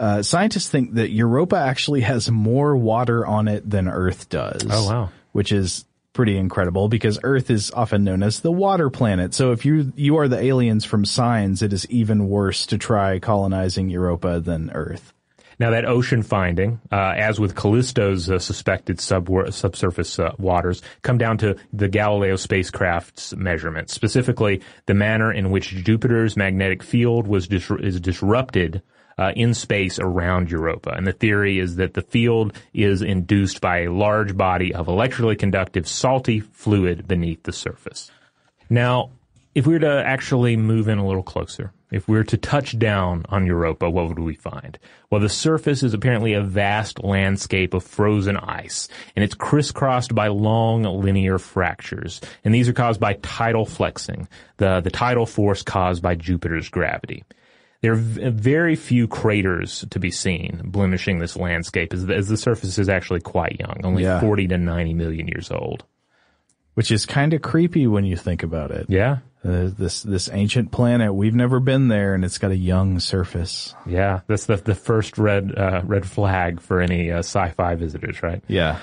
uh, scientists think that Europa actually has more water on it than Earth does. Oh, wow. Which is pretty incredible because Earth is often known as the water planet. So if you you are the aliens from Signs, it is even worse to try colonizing Europa than Earth. Now that ocean finding, uh, as with Callisto's uh, suspected sub subsurface uh, waters, come down to the Galileo spacecraft's measurements, specifically the manner in which Jupiter's magnetic field was dis- is disrupted uh, in space around Europa. And the theory is that the field is induced by a large body of electrically conductive salty fluid beneath the surface. Now, if we were to actually move in a little closer, if we were to touch down on Europa, what would we find? Well, the surface is apparently a vast landscape of frozen ice, and it's crisscrossed by long linear fractures. And these are caused by tidal flexing, the, the tidal force caused by Jupiter's gravity. There are very few craters to be seen blemishing this landscape as the, as the surface is actually quite young, only Yeah. 40 to 90 million years old. Which is kind of creepy when you think about it. Yeah. Uh, this this ancient planet, we've never been there, and it's got a young surface. Yeah, that's the the first red uh, red flag for any uh, sci-fi visitors, right? Yeah.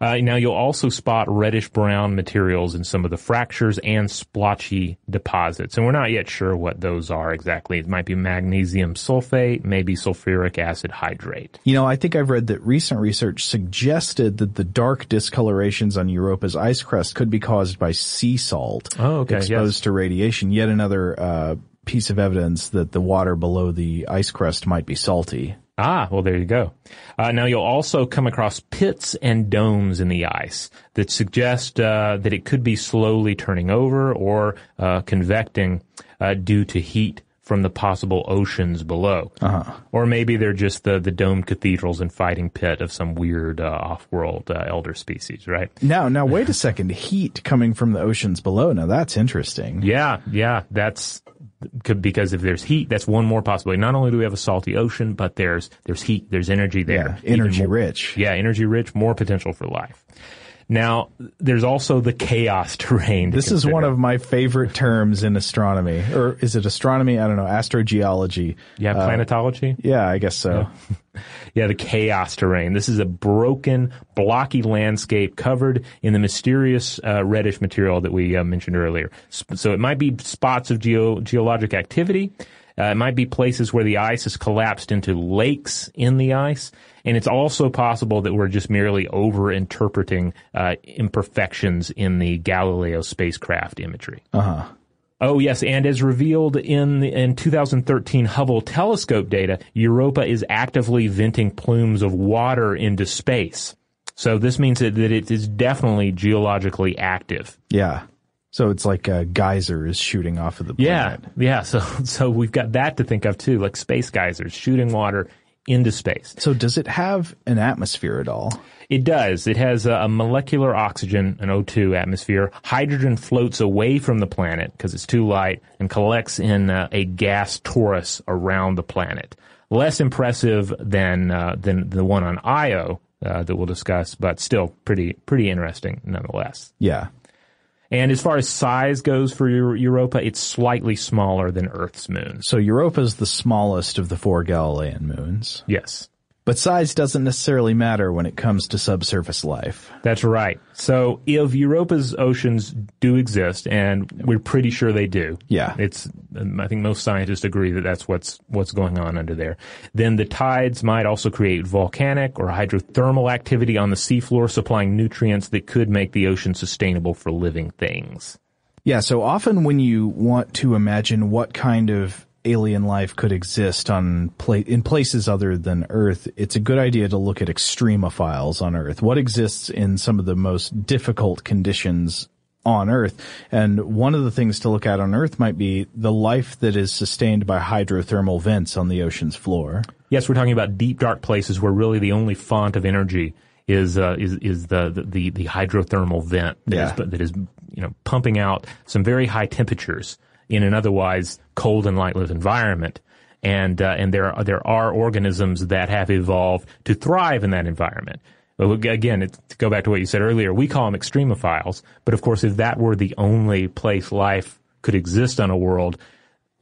Uh, now you'll also spot reddish brown materials in some of the fractures and splotchy deposits, and we're not yet sure what those are exactly. It might be magnesium sulfate, maybe sulfuric acid hydrate. You know, I think I've read that recent research suggested that the dark discolorations on Europa's ice crust could be caused by sea salt Oh, okay, exposed yes. to radiation. Yet another uh, piece of evidence that the water below the ice crust might be salty. Ah, well, there you go. Uh, now you'll also come across pits and domes in the ice that suggest uh, that it could be slowly turning over or uh, convecting uh, due to heat from the possible oceans below. Uh-huh. Or maybe they're just the, the domed cathedrals and fighting pit of some weird uh, off-world uh, elder species, right? Now, now wait a second. Heat coming from the oceans below. Now that's interesting. Yeah, yeah, that's could- because if there's heat, that's one more possibility. Not only do we have a salty ocean, but there's there's heat, there's energy there, Yeah, energy more- rich. Yeah, energy rich, more potential for life. Now, there's also the chaos terrain. This is one of my favorite terms in astronomy, or is it astronomy? I don't know. Astrogeology. yeah Uh, planetology. yeah, I guess so. Yeah, the chaos terrain. This is a broken, blocky landscape covered in the mysterious uh, reddish material that we uh, mentioned earlier. So it might be spots of geo- geologic activity. Uh, it might be places where the ice has collapsed into lakes in the ice. And it's also possible that we're just merely over interpreting uh, imperfections in the Galileo spacecraft imagery. Uh huh. Oh yes, and as revealed in the, in 2013 Hubble telescope data, Europa is actively venting plumes of water into space. So this means that, that it is definitely geologically active. Yeah. So it's like a geyser is shooting off of the Yeah, planet. yeah. So so we've got that to think of too, like space geysers shooting water into space. So does it have an atmosphere at all? It does. It has a, molecular oxygen, an O2 atmosphere. Hydrogen floats away from the planet because it's too light and collects in uh, a gas torus around the planet. Less impressive than uh, than the one on Io uh, that we'll discuss, but still pretty pretty interesting nonetheless. Yeah. And as far as size goes for Europa, it's slightly smaller than Earth's moon. So Europa is the smallest of the four Galilean moons. Yes. But size doesn't necessarily matter when it comes to subsurface life. That's right. So if Europa's oceans do exist, and we're pretty sure they do, yeah, it's um, I think most scientists agree that that's what's what's going on under there. Then the tides might also create volcanic or hydrothermal activity on the seafloor, supplying nutrients that could make the ocean sustainable for living things. Yeah, so often when you want to imagine what kind of alien life could exist on pla- in places other than Earth, it's a good idea to look at extremophiles on Earth. What exists in some of the most difficult conditions on Earth? And one of the things to look at on Earth might be the life that is sustained by hydrothermal vents on the ocean's floor. Yes, we're talking about deep, dark places where really the only font of energy is uh, is is the, the the hydrothermal vent that, Yeah. is, that is you know pumping out some very high temperatures in an otherwise cold and lightless environment. And uh, and there are, there are organisms that have evolved to thrive in that environment. Again, it, to go back to what you said earlier, we call them extremophiles. But of course, if that were the only place life could exist on a world,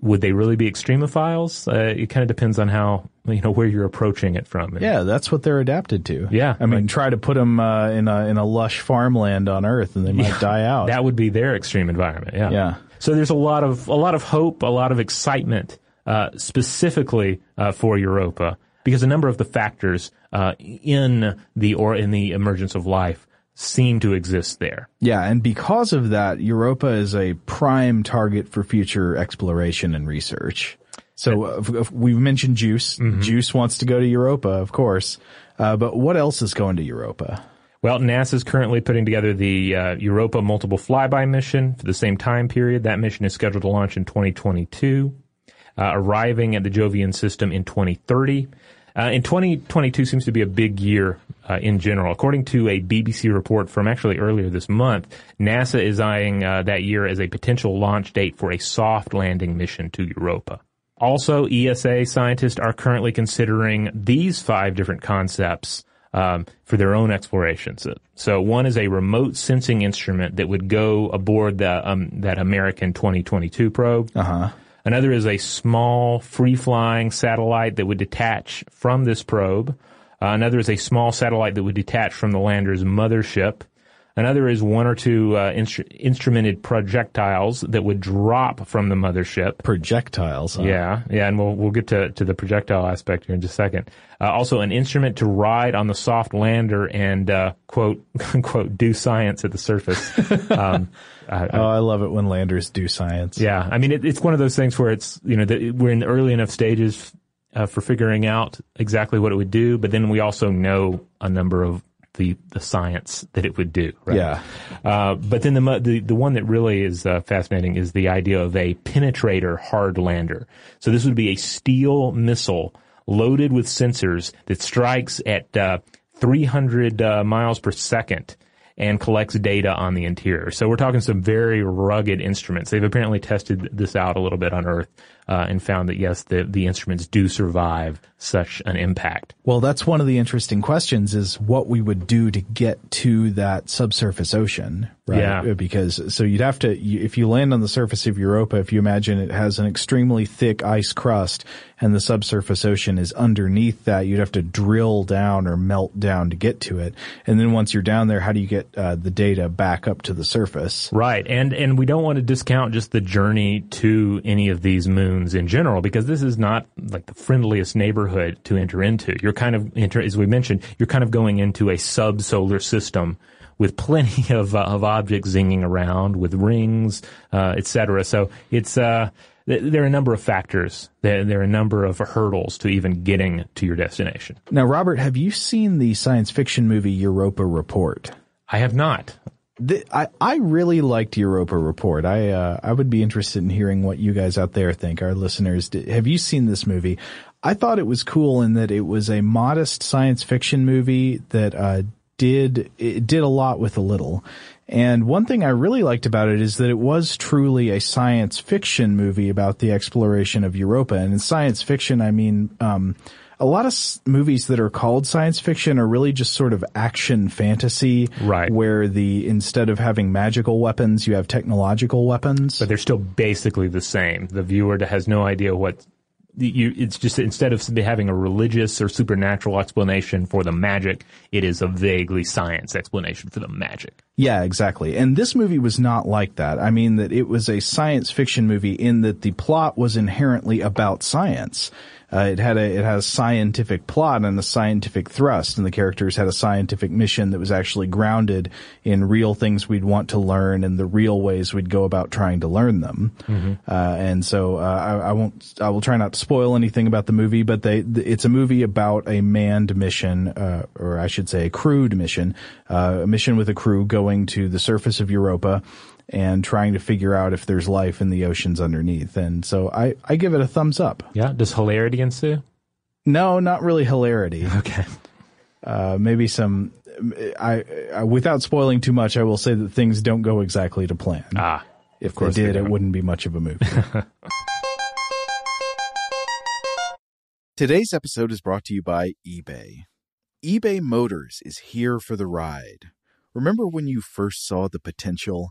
would they really be extremophiles? Uh, it kind of depends on how you know where you're approaching it from. And- Yeah, that's what they're adapted to. Yeah, I mean, try to put them uh, in a in a lush farmland on Earth, and they might Yeah. die out. That would be their extreme environment. Yeah. Yeah. So there's a lot of a lot of hope, a lot of excitement, uh, specifically uh, for Europa, because a number of the factors uh, in the or in the emergence of life seem to exist there. Yeah, and because of that, Europa is a prime target for future exploration and research. So uh, we've mentioned Juice. Mm-hmm. Juice wants to go to Europa, of course. Uh, but what else is going to Europa? Well, NASA is currently putting together the uh, Europa Multiple Flyby mission for the same time period. That mission is scheduled to launch in 2022, uh, arriving at the Jovian system in 2030. Uh, in 2022 seems to be a big year uh, in general. According to a BBC report from actually earlier this month, NASA is eyeing uh, that year as a potential launch date for a soft landing mission to Europa. Also, ESA scientists are currently considering these five different concepts um, for their own explorations. So, one is a remote sensing instrument that would go aboard the um, that American 2022 probe. Uh-huh. Another is a small free-flying satellite that would detach from this probe. Uh, another is a small satellite that would detach from the lander's mothership. Another is one or two uh, instru- instrumented projectiles that would drop from the mothership. Projectiles. huh? Yeah, yeah, and we'll we'll get to to the projectile aspect here in just a second. Uh, also, an instrument to ride on the soft lander and uh, quote unquote do science at the surface. um, I- I- Oh, I love it when landers do science. yeah, I mean it, it's one of those things where it's you know the, we're in the early enough stages uh, for figuring out exactly what it would do, but then we also know a number of the the science that it would do. Right? Yeah. Uh, but then the, the the one that really is uh, fascinating is the idea of a penetrator hard lander. So this would be a steel missile loaded with sensors that strikes at uh, 300 uh, miles per second and collects data on the interior. So we're talking some very rugged instruments. They've apparently tested this out a little bit on Earth uh, and found that yes, the the instruments do survive such an impact. Well, that's one of the interesting questions is what we would do to get to that subsurface ocean, right? Yeah. Because, so you'd have to, if you land on the surface of Europa, if you imagine it has an extremely thick ice crust and the subsurface ocean is underneath that, you'd have to drill down or melt down to get to it. And then once you're down there, how do you get uh, the data back up to the surface? Right. And and we don't want to discount just the journey to any of these moons in general because this is not like the friendliest neighborhood to enter into. You're kind of enter as we mentioned, you're kind of going into a sub-solar system with plenty of uh, of objects zinging around with rings, uh, et cetera. So it's uh there are a number of factors. There, there are a number of hurdles to even getting to your destination. Now, Robert, have you seen the science fiction movie Europa Report? I have not. I, I really liked Europa Report. I uh, I would be interested in hearing what you guys out there think. Our listeners, have you seen this movie? I thought it was cool in that it was a modest science fiction movie that uh, did it did a lot with a little. And one thing I really liked about it is that it was truly a science fiction movie about the exploration of Europa. And in science fiction, I mean, um, a lot of s- movies that are called science fiction are really just sort of action fantasy, Right. Where the instead of having magical weapons, you have technological weapons. But they're still basically the same. The viewer has no idea what you, it's just instead of having a religious or supernatural explanation for the magic, it is a vaguely science explanation for the magic. Yeah, exactly. And this movie was not like that. I mean that it was a science fiction movie in that the plot was inherently about science. Uh, it had a it has scientific plot and a scientific thrust, and the characters had a scientific mission that was actually grounded in real things we'd want to learn and the real ways we'd go about trying to learn them. Mm-hmm. Uh, and so uh, I, I, won't I will try not to spoil anything about the movie, but they it's a movie about a manned mission, uh, or I should say a crewed mission, uh, a mission with a crew going to the surface of Europa and trying to figure out if there's life in the oceans underneath. And so I, I give it a thumbs up. Yeah. Does hilarity ensue? No, not really hilarity. Okay. Uh, maybe some, I, I, without spoiling too much, I will say that things don't go exactly to plan. Ah. If they did, it wouldn't be much of a movie. Today's episode is brought to you by eBay. eBay Motors is here for the ride. Remember when you first saw the potential?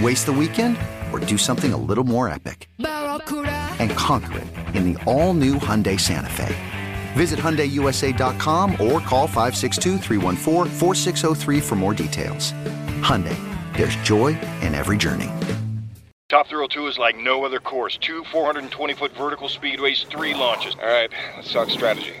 Waste the weekend or do something a little more epic? And conquer it in the all-new Hyundai Santa Fe. Visit HyundaiUSA.com or call 562 for more details. Hyundai, there's joy in every journey. Top Thrill 2 is like no other course. Two 420-foot vertical speedways, three launches. All right, let's talk strategy.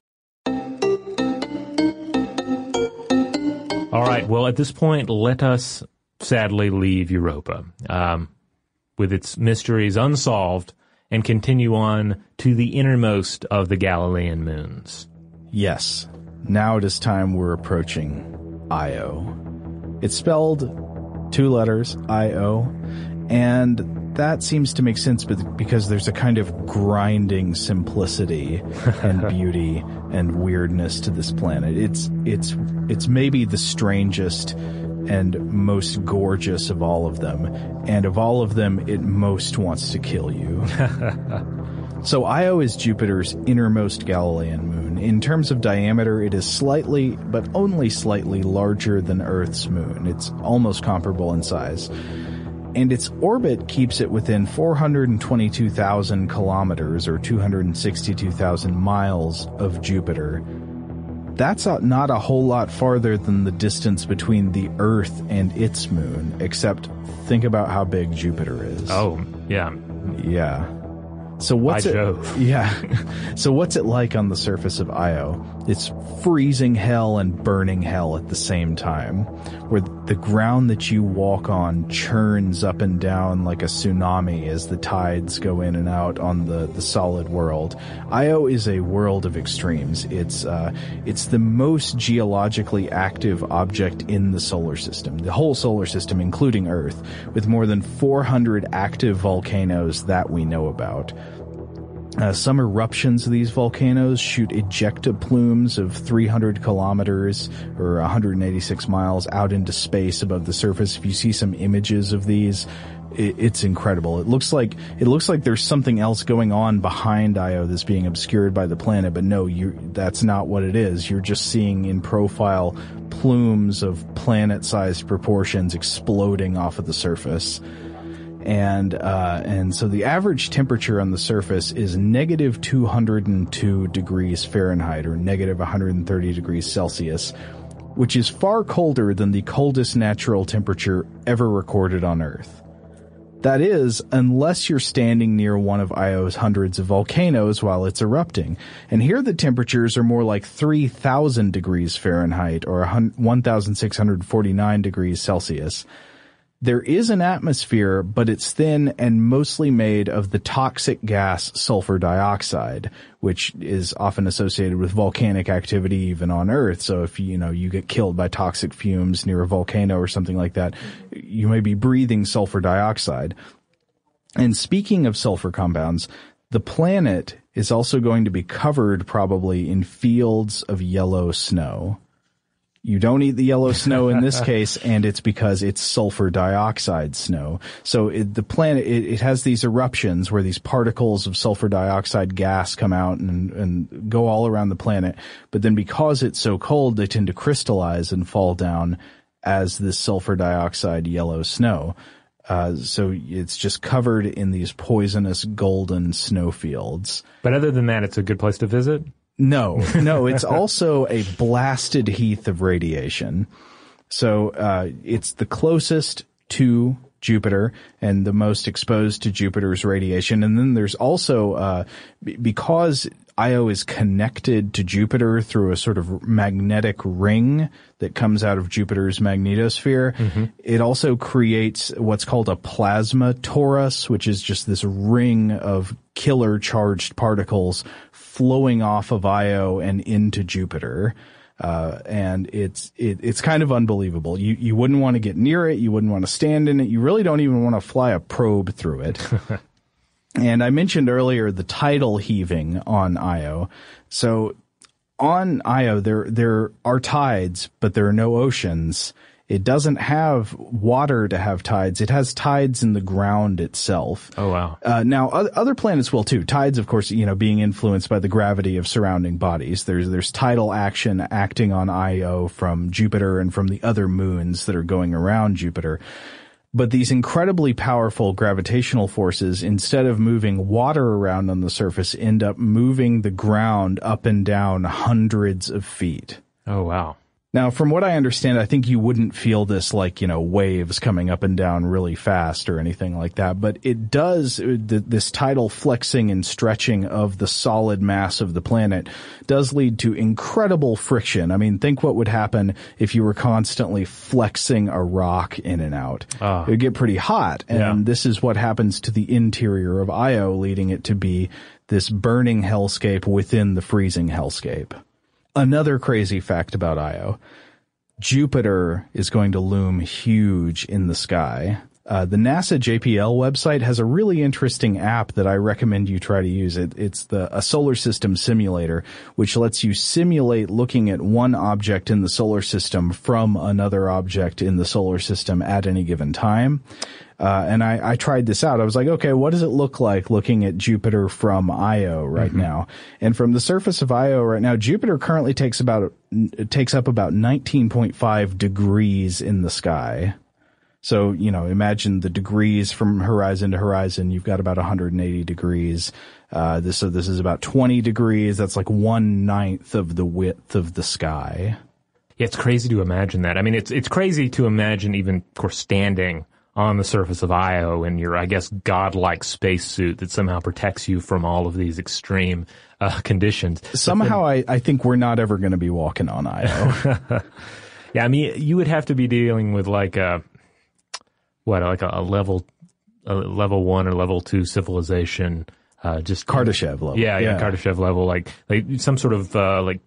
All right. Well, at this point, let us sadly leave Europa um, with its mysteries unsolved and continue on to the innermost of the Galilean moons. Yes. Now it is time we're approaching Io. It's spelled two letters, I-O, and that seems to make sense because there's a kind of grinding simplicity and beauty and weirdness to this planet. It's it's it's maybe the strangest and most gorgeous of all of them, and of all of them, it most wants to kill you. so Io is Jupiter's innermost Galilean moon. in terms of diameter, it is slightly, but only slightly larger than Earth's moon. It's almost comparable in size. And its orbit keeps it within 422,000 kilometers or 262,000 miles of Jupiter. That's not a whole lot farther than the distance between the Earth and its moon, except think about how big Jupiter is. Oh, yeah. Yeah. So what's By it? Jove. Yeah. so what's it like on the surface of Io? It's freezing hell and burning hell at the same time, where the ground that you walk on churns up and down like a tsunami as the tides go in and out on the, the solid world. Io is a world of extremes. It's uh, it's the most geologically active object in the solar system, the whole solar system, including Earth, with more than 400 active volcanoes that we know about. Uh, some eruptions of these volcanoes shoot ejecta plumes of 300 kilometers or 186 miles out into space above the surface. If you see some images of these, it, it's incredible. It looks like it looks like there's something else going on behind Io that's being obscured by the planet, but no, you that's not what it is. You're just seeing in profile plumes of planet-sized proportions exploding off of the surface and uh, and so the average temperature on the surface is negative 202 degrees Fahrenheit or negative 130 degrees Celsius, which is far colder than the coldest natural temperature ever recorded on Earth. That is, unless you're standing near one of Io's hundreds of volcanoes while it's erupting. And here the temperatures are more like 3,000 degrees Fahrenheit or 1,649 degrees Celsius. There is an atmosphere, but it's thin and mostly made of the toxic gas sulfur dioxide, which is often associated with volcanic activity even on Earth. So if you know you get killed by toxic fumes near a volcano or something like that, you may be breathing sulfur dioxide. And speaking of sulfur compounds, the planet is also going to be covered probably in fields of yellow snow. You don't eat the yellow snow in this case, and it's because it's sulfur dioxide snow. So it, the planet, it, it, has these eruptions where these particles of sulfur dioxide gas come out and, and go all around the planet. But then because it's so cold, they tend to crystallize and fall down as this sulfur dioxide yellow snow. Uh, so it's just covered in these poisonous golden snowfields. But other than that, it's a good place to visit. No, no, it's also a blasted heath of radiation. So, uh, it's the closest to Jupiter and the most exposed to Jupiter's radiation. And then there's also, uh, b- because Io is connected to Jupiter through a sort of magnetic ring that comes out of Jupiter's magnetosphere. Mm-hmm. It also creates what's called a plasma torus, which is just this ring of killer charged particles flowing off of Io and into Jupiter. Uh, and it's it, it's kind of unbelievable. You you wouldn't want to get near it. You wouldn't want to stand in it. You really don't even want to fly a probe through it. and I mentioned earlier the tidal heaving on Io. So on Io, there there are tides, but there are no oceans. It doesn't have water to have tides. It has tides in the ground itself. Oh wow! Uh, now other, planets will too. Tides, of course, you know, being influenced by the gravity of surrounding bodies. There's there's tidal action acting on Io from Jupiter and from the other moons that are going around Jupiter. But these incredibly powerful gravitational forces, instead of moving water around on the surface, end up moving the ground up and down hundreds of feet. Oh wow! Now, from what I understand, I think you wouldn't feel this like, you know, waves coming up and down really fast or anything like that, but it does, this tidal flexing and stretching of the solid mass of the planet does lead to incredible friction. I mean, think what would happen if you were constantly flexing a rock in and out. Ah. It would get pretty hot, and Yeah. this is what happens to the interior of Io, leading it to be this burning hellscape within the freezing hellscape. Another crazy fact about Io. Jupiter is going to loom huge in the sky. Uh, the NASA JPL website has a really interesting app that I recommend you try to use. It, it's the a solar system simulator, which lets you simulate looking at one object in the solar system from another object in the solar system at any given time. Uh, and I, I, tried this out. I was like, okay, what does it look like looking at Jupiter from Io right mm-hmm. now? And from the surface of Io right now, Jupiter currently takes about, takes up about 19.5 degrees in the sky. So, you know, imagine the degrees from horizon to horizon. You've got about 180 degrees. Uh, this, so this is about 20 degrees. That's like one ninth of the width of the sky. Yeah, it's crazy to imagine that. I mean, it's, it's crazy to imagine even, of course, standing on the surface of Io in your, I guess, godlike spacesuit that somehow protects you from all of these extreme uh, conditions. Somehow, then, I, I think we're not ever going to be walking on Io. yeah, I mean, you would have to be dealing with like a what like a, a level a level one or level two civilization. Uh, just Kardashev level. Yeah, yeah, yeah, Kardashev level, like like some sort of uh, like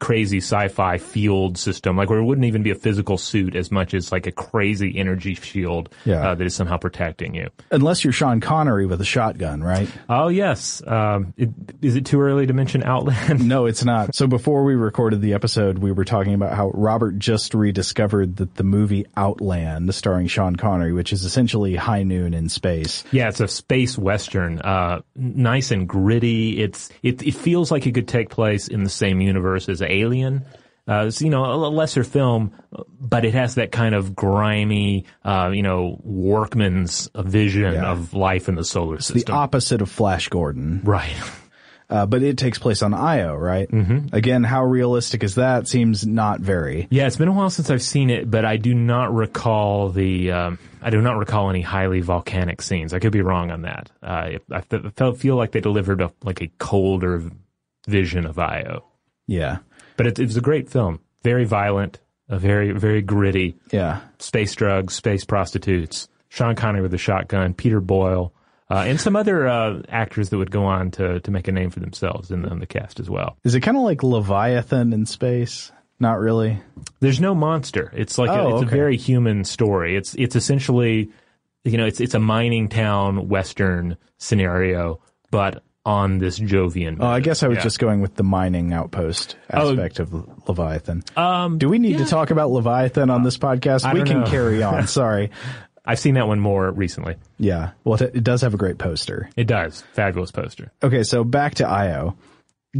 crazy sci-fi field system, like where it wouldn't even be a physical suit as much as like a crazy energy shield yeah. uh, that is somehow protecting you. Unless you're Sean Connery with a shotgun, right? Oh yes. Um, it, is it too early to mention Outland? no, it's not. So before we recorded the episode, we were talking about how Robert just rediscovered that the movie Outland, starring Sean Connery, which is essentially High Noon in space. Yeah, it's a space western, uh, nice and gritty. It's it, it feels like it could take place in the same universe as Alien. Uh, it's, you know, a lesser film, but it has that kind of grimy, uh, you know, workman's vision yeah. of life in the solar system. the opposite of Flash Gordon. Right. Uh, but it takes place on Io, right? Mm-hmm. Again, how realistic is that? Seems not very. Yeah, it's been a while since I've seen it, but I do not recall the. Um, I do not recall any highly volcanic scenes. I could be wrong on that. Uh, I felt feel like they delivered a, like a colder vision of Io. Yeah. But it, it was a great film. Very violent, a very, very gritty. Yeah. Space drugs, space prostitutes. Sean Connery with a shotgun, Peter Boyle, uh, and some other uh, actors that would go on to to make a name for themselves in the, in the cast as well. Is it kind of like Leviathan in space? Not really. There's no monster. It's like oh, a, it's okay. a very human story. It's it's essentially, you know, it's it's a mining town western scenario, but on this Jovian. Oh, I guess I was yeah. just going with the mining outpost oh. aspect oh, of Leviathan. Um, Do we need yeah. to talk about Leviathan on this podcast? I we can know. carry on. Sorry. I've seen that one more recently. Yeah. Well, it does have a great poster. It does. Fabulous poster. Okay, so back to Io.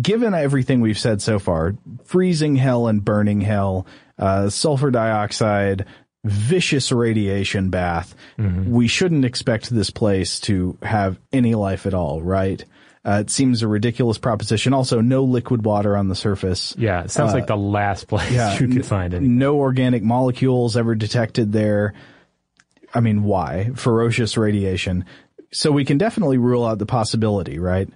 Given everything we've said so far, freezing hell and burning hell, uh, sulfur dioxide, vicious radiation bath, mm-hmm. we shouldn't expect this place to have any life at all, right? Uh, it seems a ridiculous proposition. Also, no liquid water on the surface. Yeah, it sounds uh, like the last place yeah, you could find it. No organic molecules ever detected there. I mean, why? Ferocious radiation. So we can definitely rule out the possibility, right?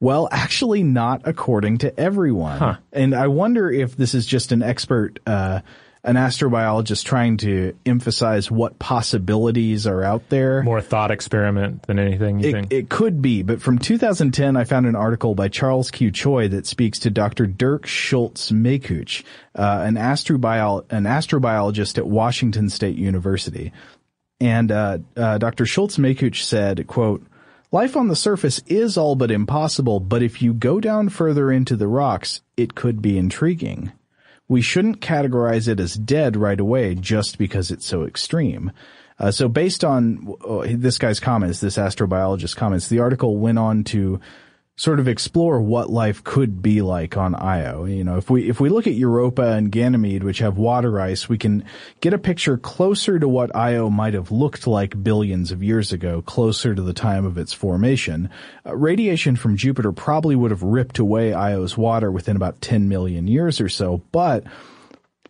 Well, actually not according to everyone. Huh. And I wonder if this is just an expert, uh, an astrobiologist trying to emphasize what possibilities are out there. More thought experiment than anything, you it, think? It could be, but from 2010, I found an article by Charles Q. Choi that speaks to Dr. Dirk Schulze-Makuch, uh, an, astrobiol- an astrobiologist at Washington State University. And uh, uh, Dr. Schulze-Makuch said, quote, Life on the surface is all but impossible, but if you go down further into the rocks, it could be intriguing we shouldn't categorize it as dead right away just because it's so extreme. Uh, so based on uh, this guy's comments, this astrobiologist's comments, the article went on to sort of explore what life could be like on Io. You know, if we if we look at Europa and Ganymede, which have water ice, we can get a picture closer to what Io might have looked like billions of years ago, closer to the time of its formation. Uh, radiation from Jupiter probably would have ripped away Io's water within about 10 million years or so, but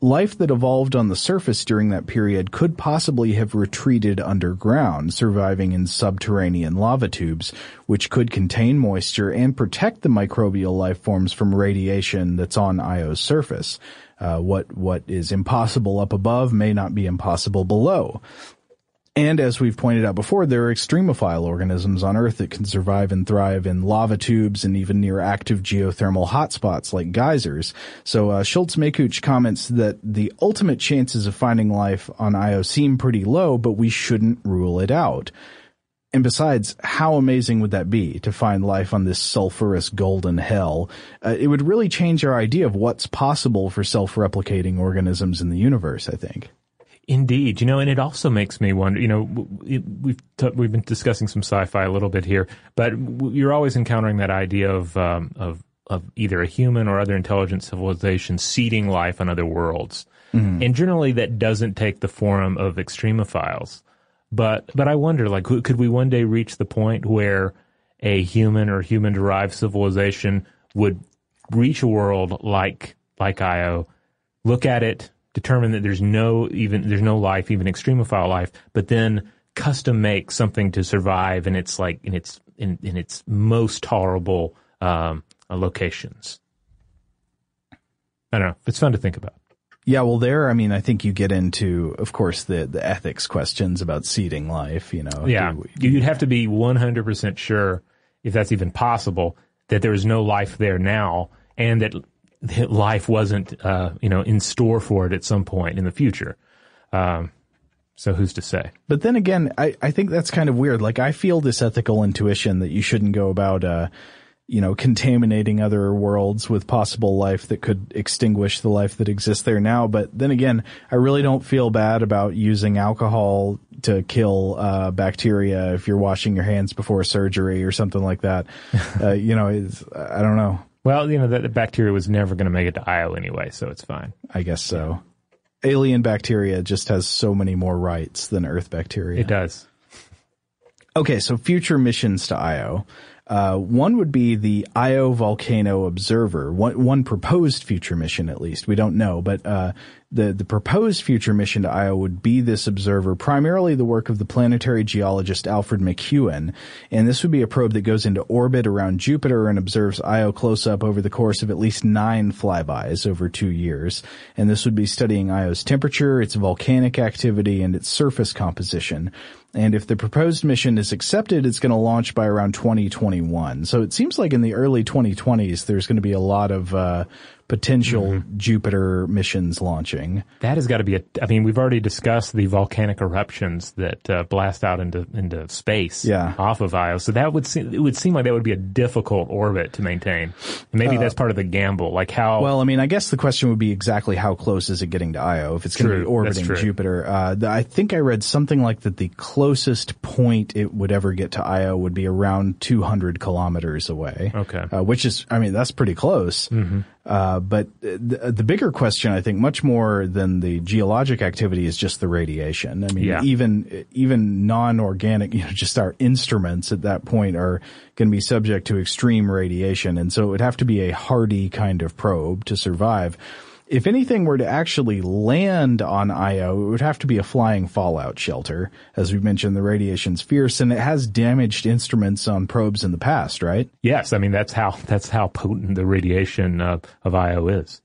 life that evolved on the surface during that period could possibly have retreated underground, surviving in subterranean lava tubes, which could contain moisture and protect the microbial life forms from radiation that's on Io's surface. Uh, what what is impossible up above may not be impossible below. And as we've pointed out before, there are extremophile organisms on Earth that can survive and thrive in lava tubes and even near active geothermal hotspots like geysers. So uh, Schulze-Makuch comments that the ultimate chances of finding life on Io seem pretty low, but we shouldn't rule it out. And besides, how amazing would that be to find life on this sulfurous golden hell? Uh, it would really change our idea of what's possible for self-replicating organisms in the universe, I think. Indeed, you know, and it also makes me wonder. You know, we've t- we've been discussing some sci-fi a little bit here, but you're always encountering that idea of um, of of either a human or other intelligent civilization seeding life on other worlds, mm-hmm. and generally that doesn't take the form of extremophiles. But but I wonder, like, could we one day reach the point where a human or human derived civilization would reach a world like like Io, look at it, determine that there's no even there's no life, even extremophile life, but then custom make something to survive and it's like in its in, in its most tolerable um, locations. I don't know. It's fun to think about. Yeah, well, there, I mean, I think you get into, of course, the the ethics questions about seeding life. You know, yeah, we, you'd have to be one hundred percent sure, if that's even possible, that there is no life there now, and that life wasn't, uh, you know, in store for it at some point in the future. Um, so who's to say? But then again, I, I think that's kind of weird. Like I feel this ethical intuition that you shouldn't go about, uh, you know, contaminating other worlds with possible life that could extinguish the life that exists there now. But then again, I really don't feel bad about using alcohol to kill uh, bacteria if you're washing your hands before surgery or something like that. uh, you know, I don't know. Well, you know, that the bacteria was never going to make it to Io anyway, so it's fine. I guess so. Alien bacteria just has so many more rights than Earth bacteria. It does. Okay, so future missions to Io. Uh, one would be the Io Volcano Observer, one, one proposed future mission at least. We don't know, but uh, the the proposed future mission to Io would be this observer, primarily the work of the planetary geologist Alfred McEwen, and this would be a probe that goes into orbit around Jupiter and observes Io close up over the course of at least nine flybys over two years. And this would be studying Io's temperature, its volcanic activity, and its surface composition. And if the proposed mission is accepted, it's going to launch by around 2021. So it seems like in the early 2020s, there's going to be a lot of uh, potential mm-hmm. Jupiter missions launching. That has got to be a. I mean, we've already discussed the volcanic eruptions that uh, blast out into into space yeah. off of Io. So that would seem it would seem like that would be a difficult orbit to maintain. And maybe uh, that's part of the gamble. Like how? Well, I mean, I guess the question would be exactly how close is it getting to Io if it's going to be orbiting Jupiter. Uh, the, I think I read something like that. The closest point it would ever get to Io would be around 200 kilometers away. Okay, uh, which is, I mean, that's pretty close. Mm-hmm. Uh, but the, the, bigger question, I think, much more than the geologic activity is just the radiation. I mean, yeah. even even non-organic, you know, just our instruments at that point are going to be subject to extreme radiation, and so it would have to be a hardy kind of probe to survive if anything were to actually land on Io, it would have to be a flying fallout shelter. As we mentioned, the radiation's fierce and it has damaged instruments on probes in the past, right? Yes. I mean, that's how, that's how potent the radiation uh, of Io is.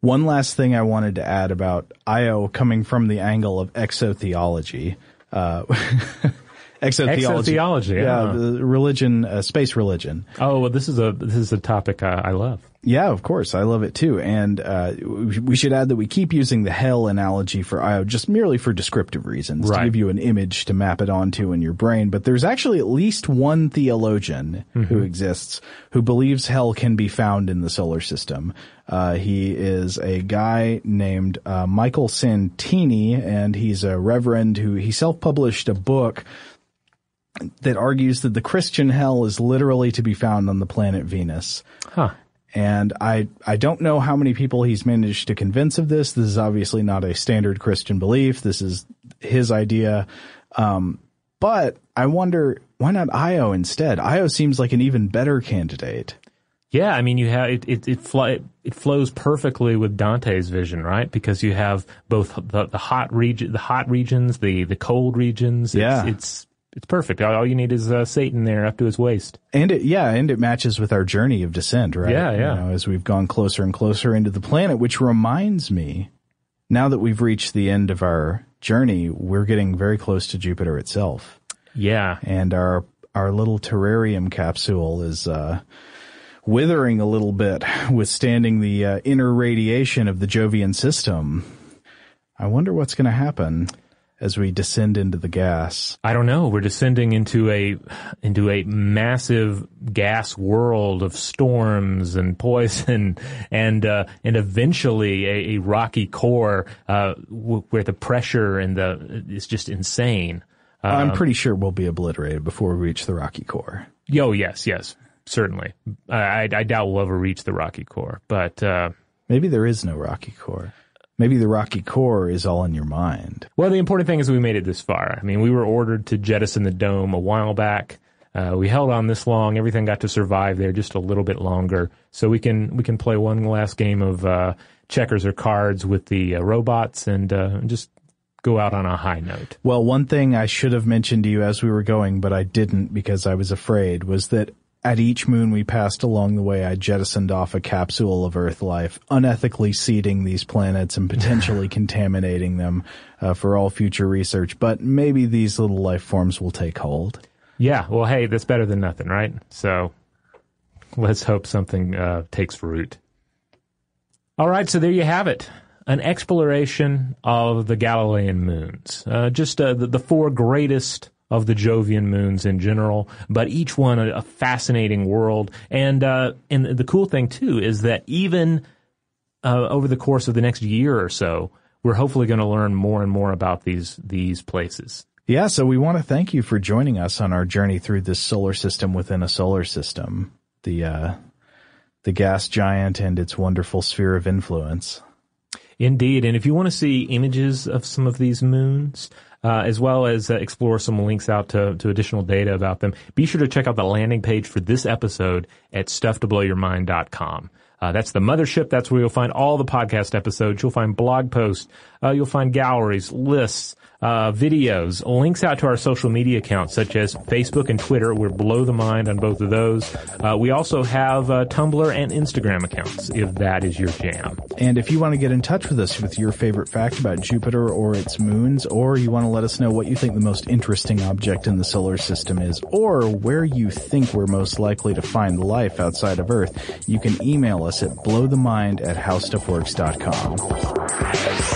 One last thing I wanted to add about Io coming from the angle of exotheology. Uh, exotheology. Exotheology, yeah, the religion, uh, space religion. Oh, well, this is a this is a topic I, I love. Yeah, of course, I love it too. And uh, we should add that we keep using the hell analogy for Io just merely for descriptive reasons right. to give you an image to map it onto in your brain. But there's actually at least one theologian mm-hmm. who exists who believes hell can be found in the solar system. Uh, he is a guy named uh, Michael Santini, and he's a reverend who he self-published a book that argues that the Christian hell is literally to be found on the planet Venus. Huh. And I, I don't know how many people he's managed to convince of this. This is obviously not a standard Christian belief. This is his idea. Um, but I wonder why not Io instead? Io seems like an even better candidate. Yeah, I mean, you have it. It it, fly, it flows perfectly with Dante's vision, right? Because you have both the, the hot region, the hot regions, the the cold regions. It's, yeah, it's it's perfect. All you need is uh, Satan there up to his waist. And it, yeah, and it matches with our journey of descent, right? Yeah, yeah. You know, as we've gone closer and closer into the planet, which reminds me, now that we've reached the end of our journey, we're getting very close to Jupiter itself. Yeah. And our our little terrarium capsule is uh, withering a little bit, withstanding the uh, inner radiation of the Jovian system. I wonder what's going to happen as we descend into the gas. I don't know. We're descending into a into a massive gas world of storms and poison, and uh, and eventually a, a rocky core uh, w- where the pressure and the is just insane. I'm pretty sure we'll be obliterated before we reach the rocky core. Yo, yes, yes, certainly. I, I doubt we'll ever reach the rocky core, but uh, maybe there is no rocky core. Maybe the rocky core is all in your mind. Well, the important thing is we made it this far. I mean, we were ordered to jettison the dome a while back. Uh, we held on this long. Everything got to survive there just a little bit longer, so we can we can play one last game of uh, checkers or cards with the uh, robots and uh, just go out on a high note. Well, one thing I should have mentioned to you as we were going, but I didn't because I was afraid, was that at each moon we passed along the way, I jettisoned off a capsule of Earth life, unethically seeding these planets and potentially contaminating them uh, for all future research. But maybe these little life forms will take hold. Yeah, well, hey, that's better than nothing, right? So let's hope something uh, takes root. All right, so there you have it an exploration of the Galilean moons. Uh, just uh, the, the, four greatest of the Jovian moons in general, but each one a, a fascinating world. And uh, and the cool thing too is that even uh, over the course of the next year or so, we're hopefully going to learn more and more about these these places. Yeah, so we want to thank you for joining us on our journey through this solar system within a solar system. The uh, the gas giant and its wonderful sphere of influence. Indeed. And if you want to see images of some of these moons, uh, as well as uh, explore some links out to, to additional data about them, be sure to check out the landing page for this episode at stufftoblowyourmind.com. Uh, that's the mothership. That's where you'll find all the podcast episodes. You'll find blog posts. Uh, you'll find galleries, lists, uh, videos, links out to our social media accounts such as Facebook and Twitter. We're below the mind on both of those. Uh, we also have uh, Tumblr and Instagram accounts if that is your jam. And if you want to get in touch with us with your favorite fact about Jupiter or its moons, or you want to let us know what you think the most interesting object in the solar system is, or where you think we're most likely to find life outside of Earth, you can email us at blowthemind at howstuffworks.com.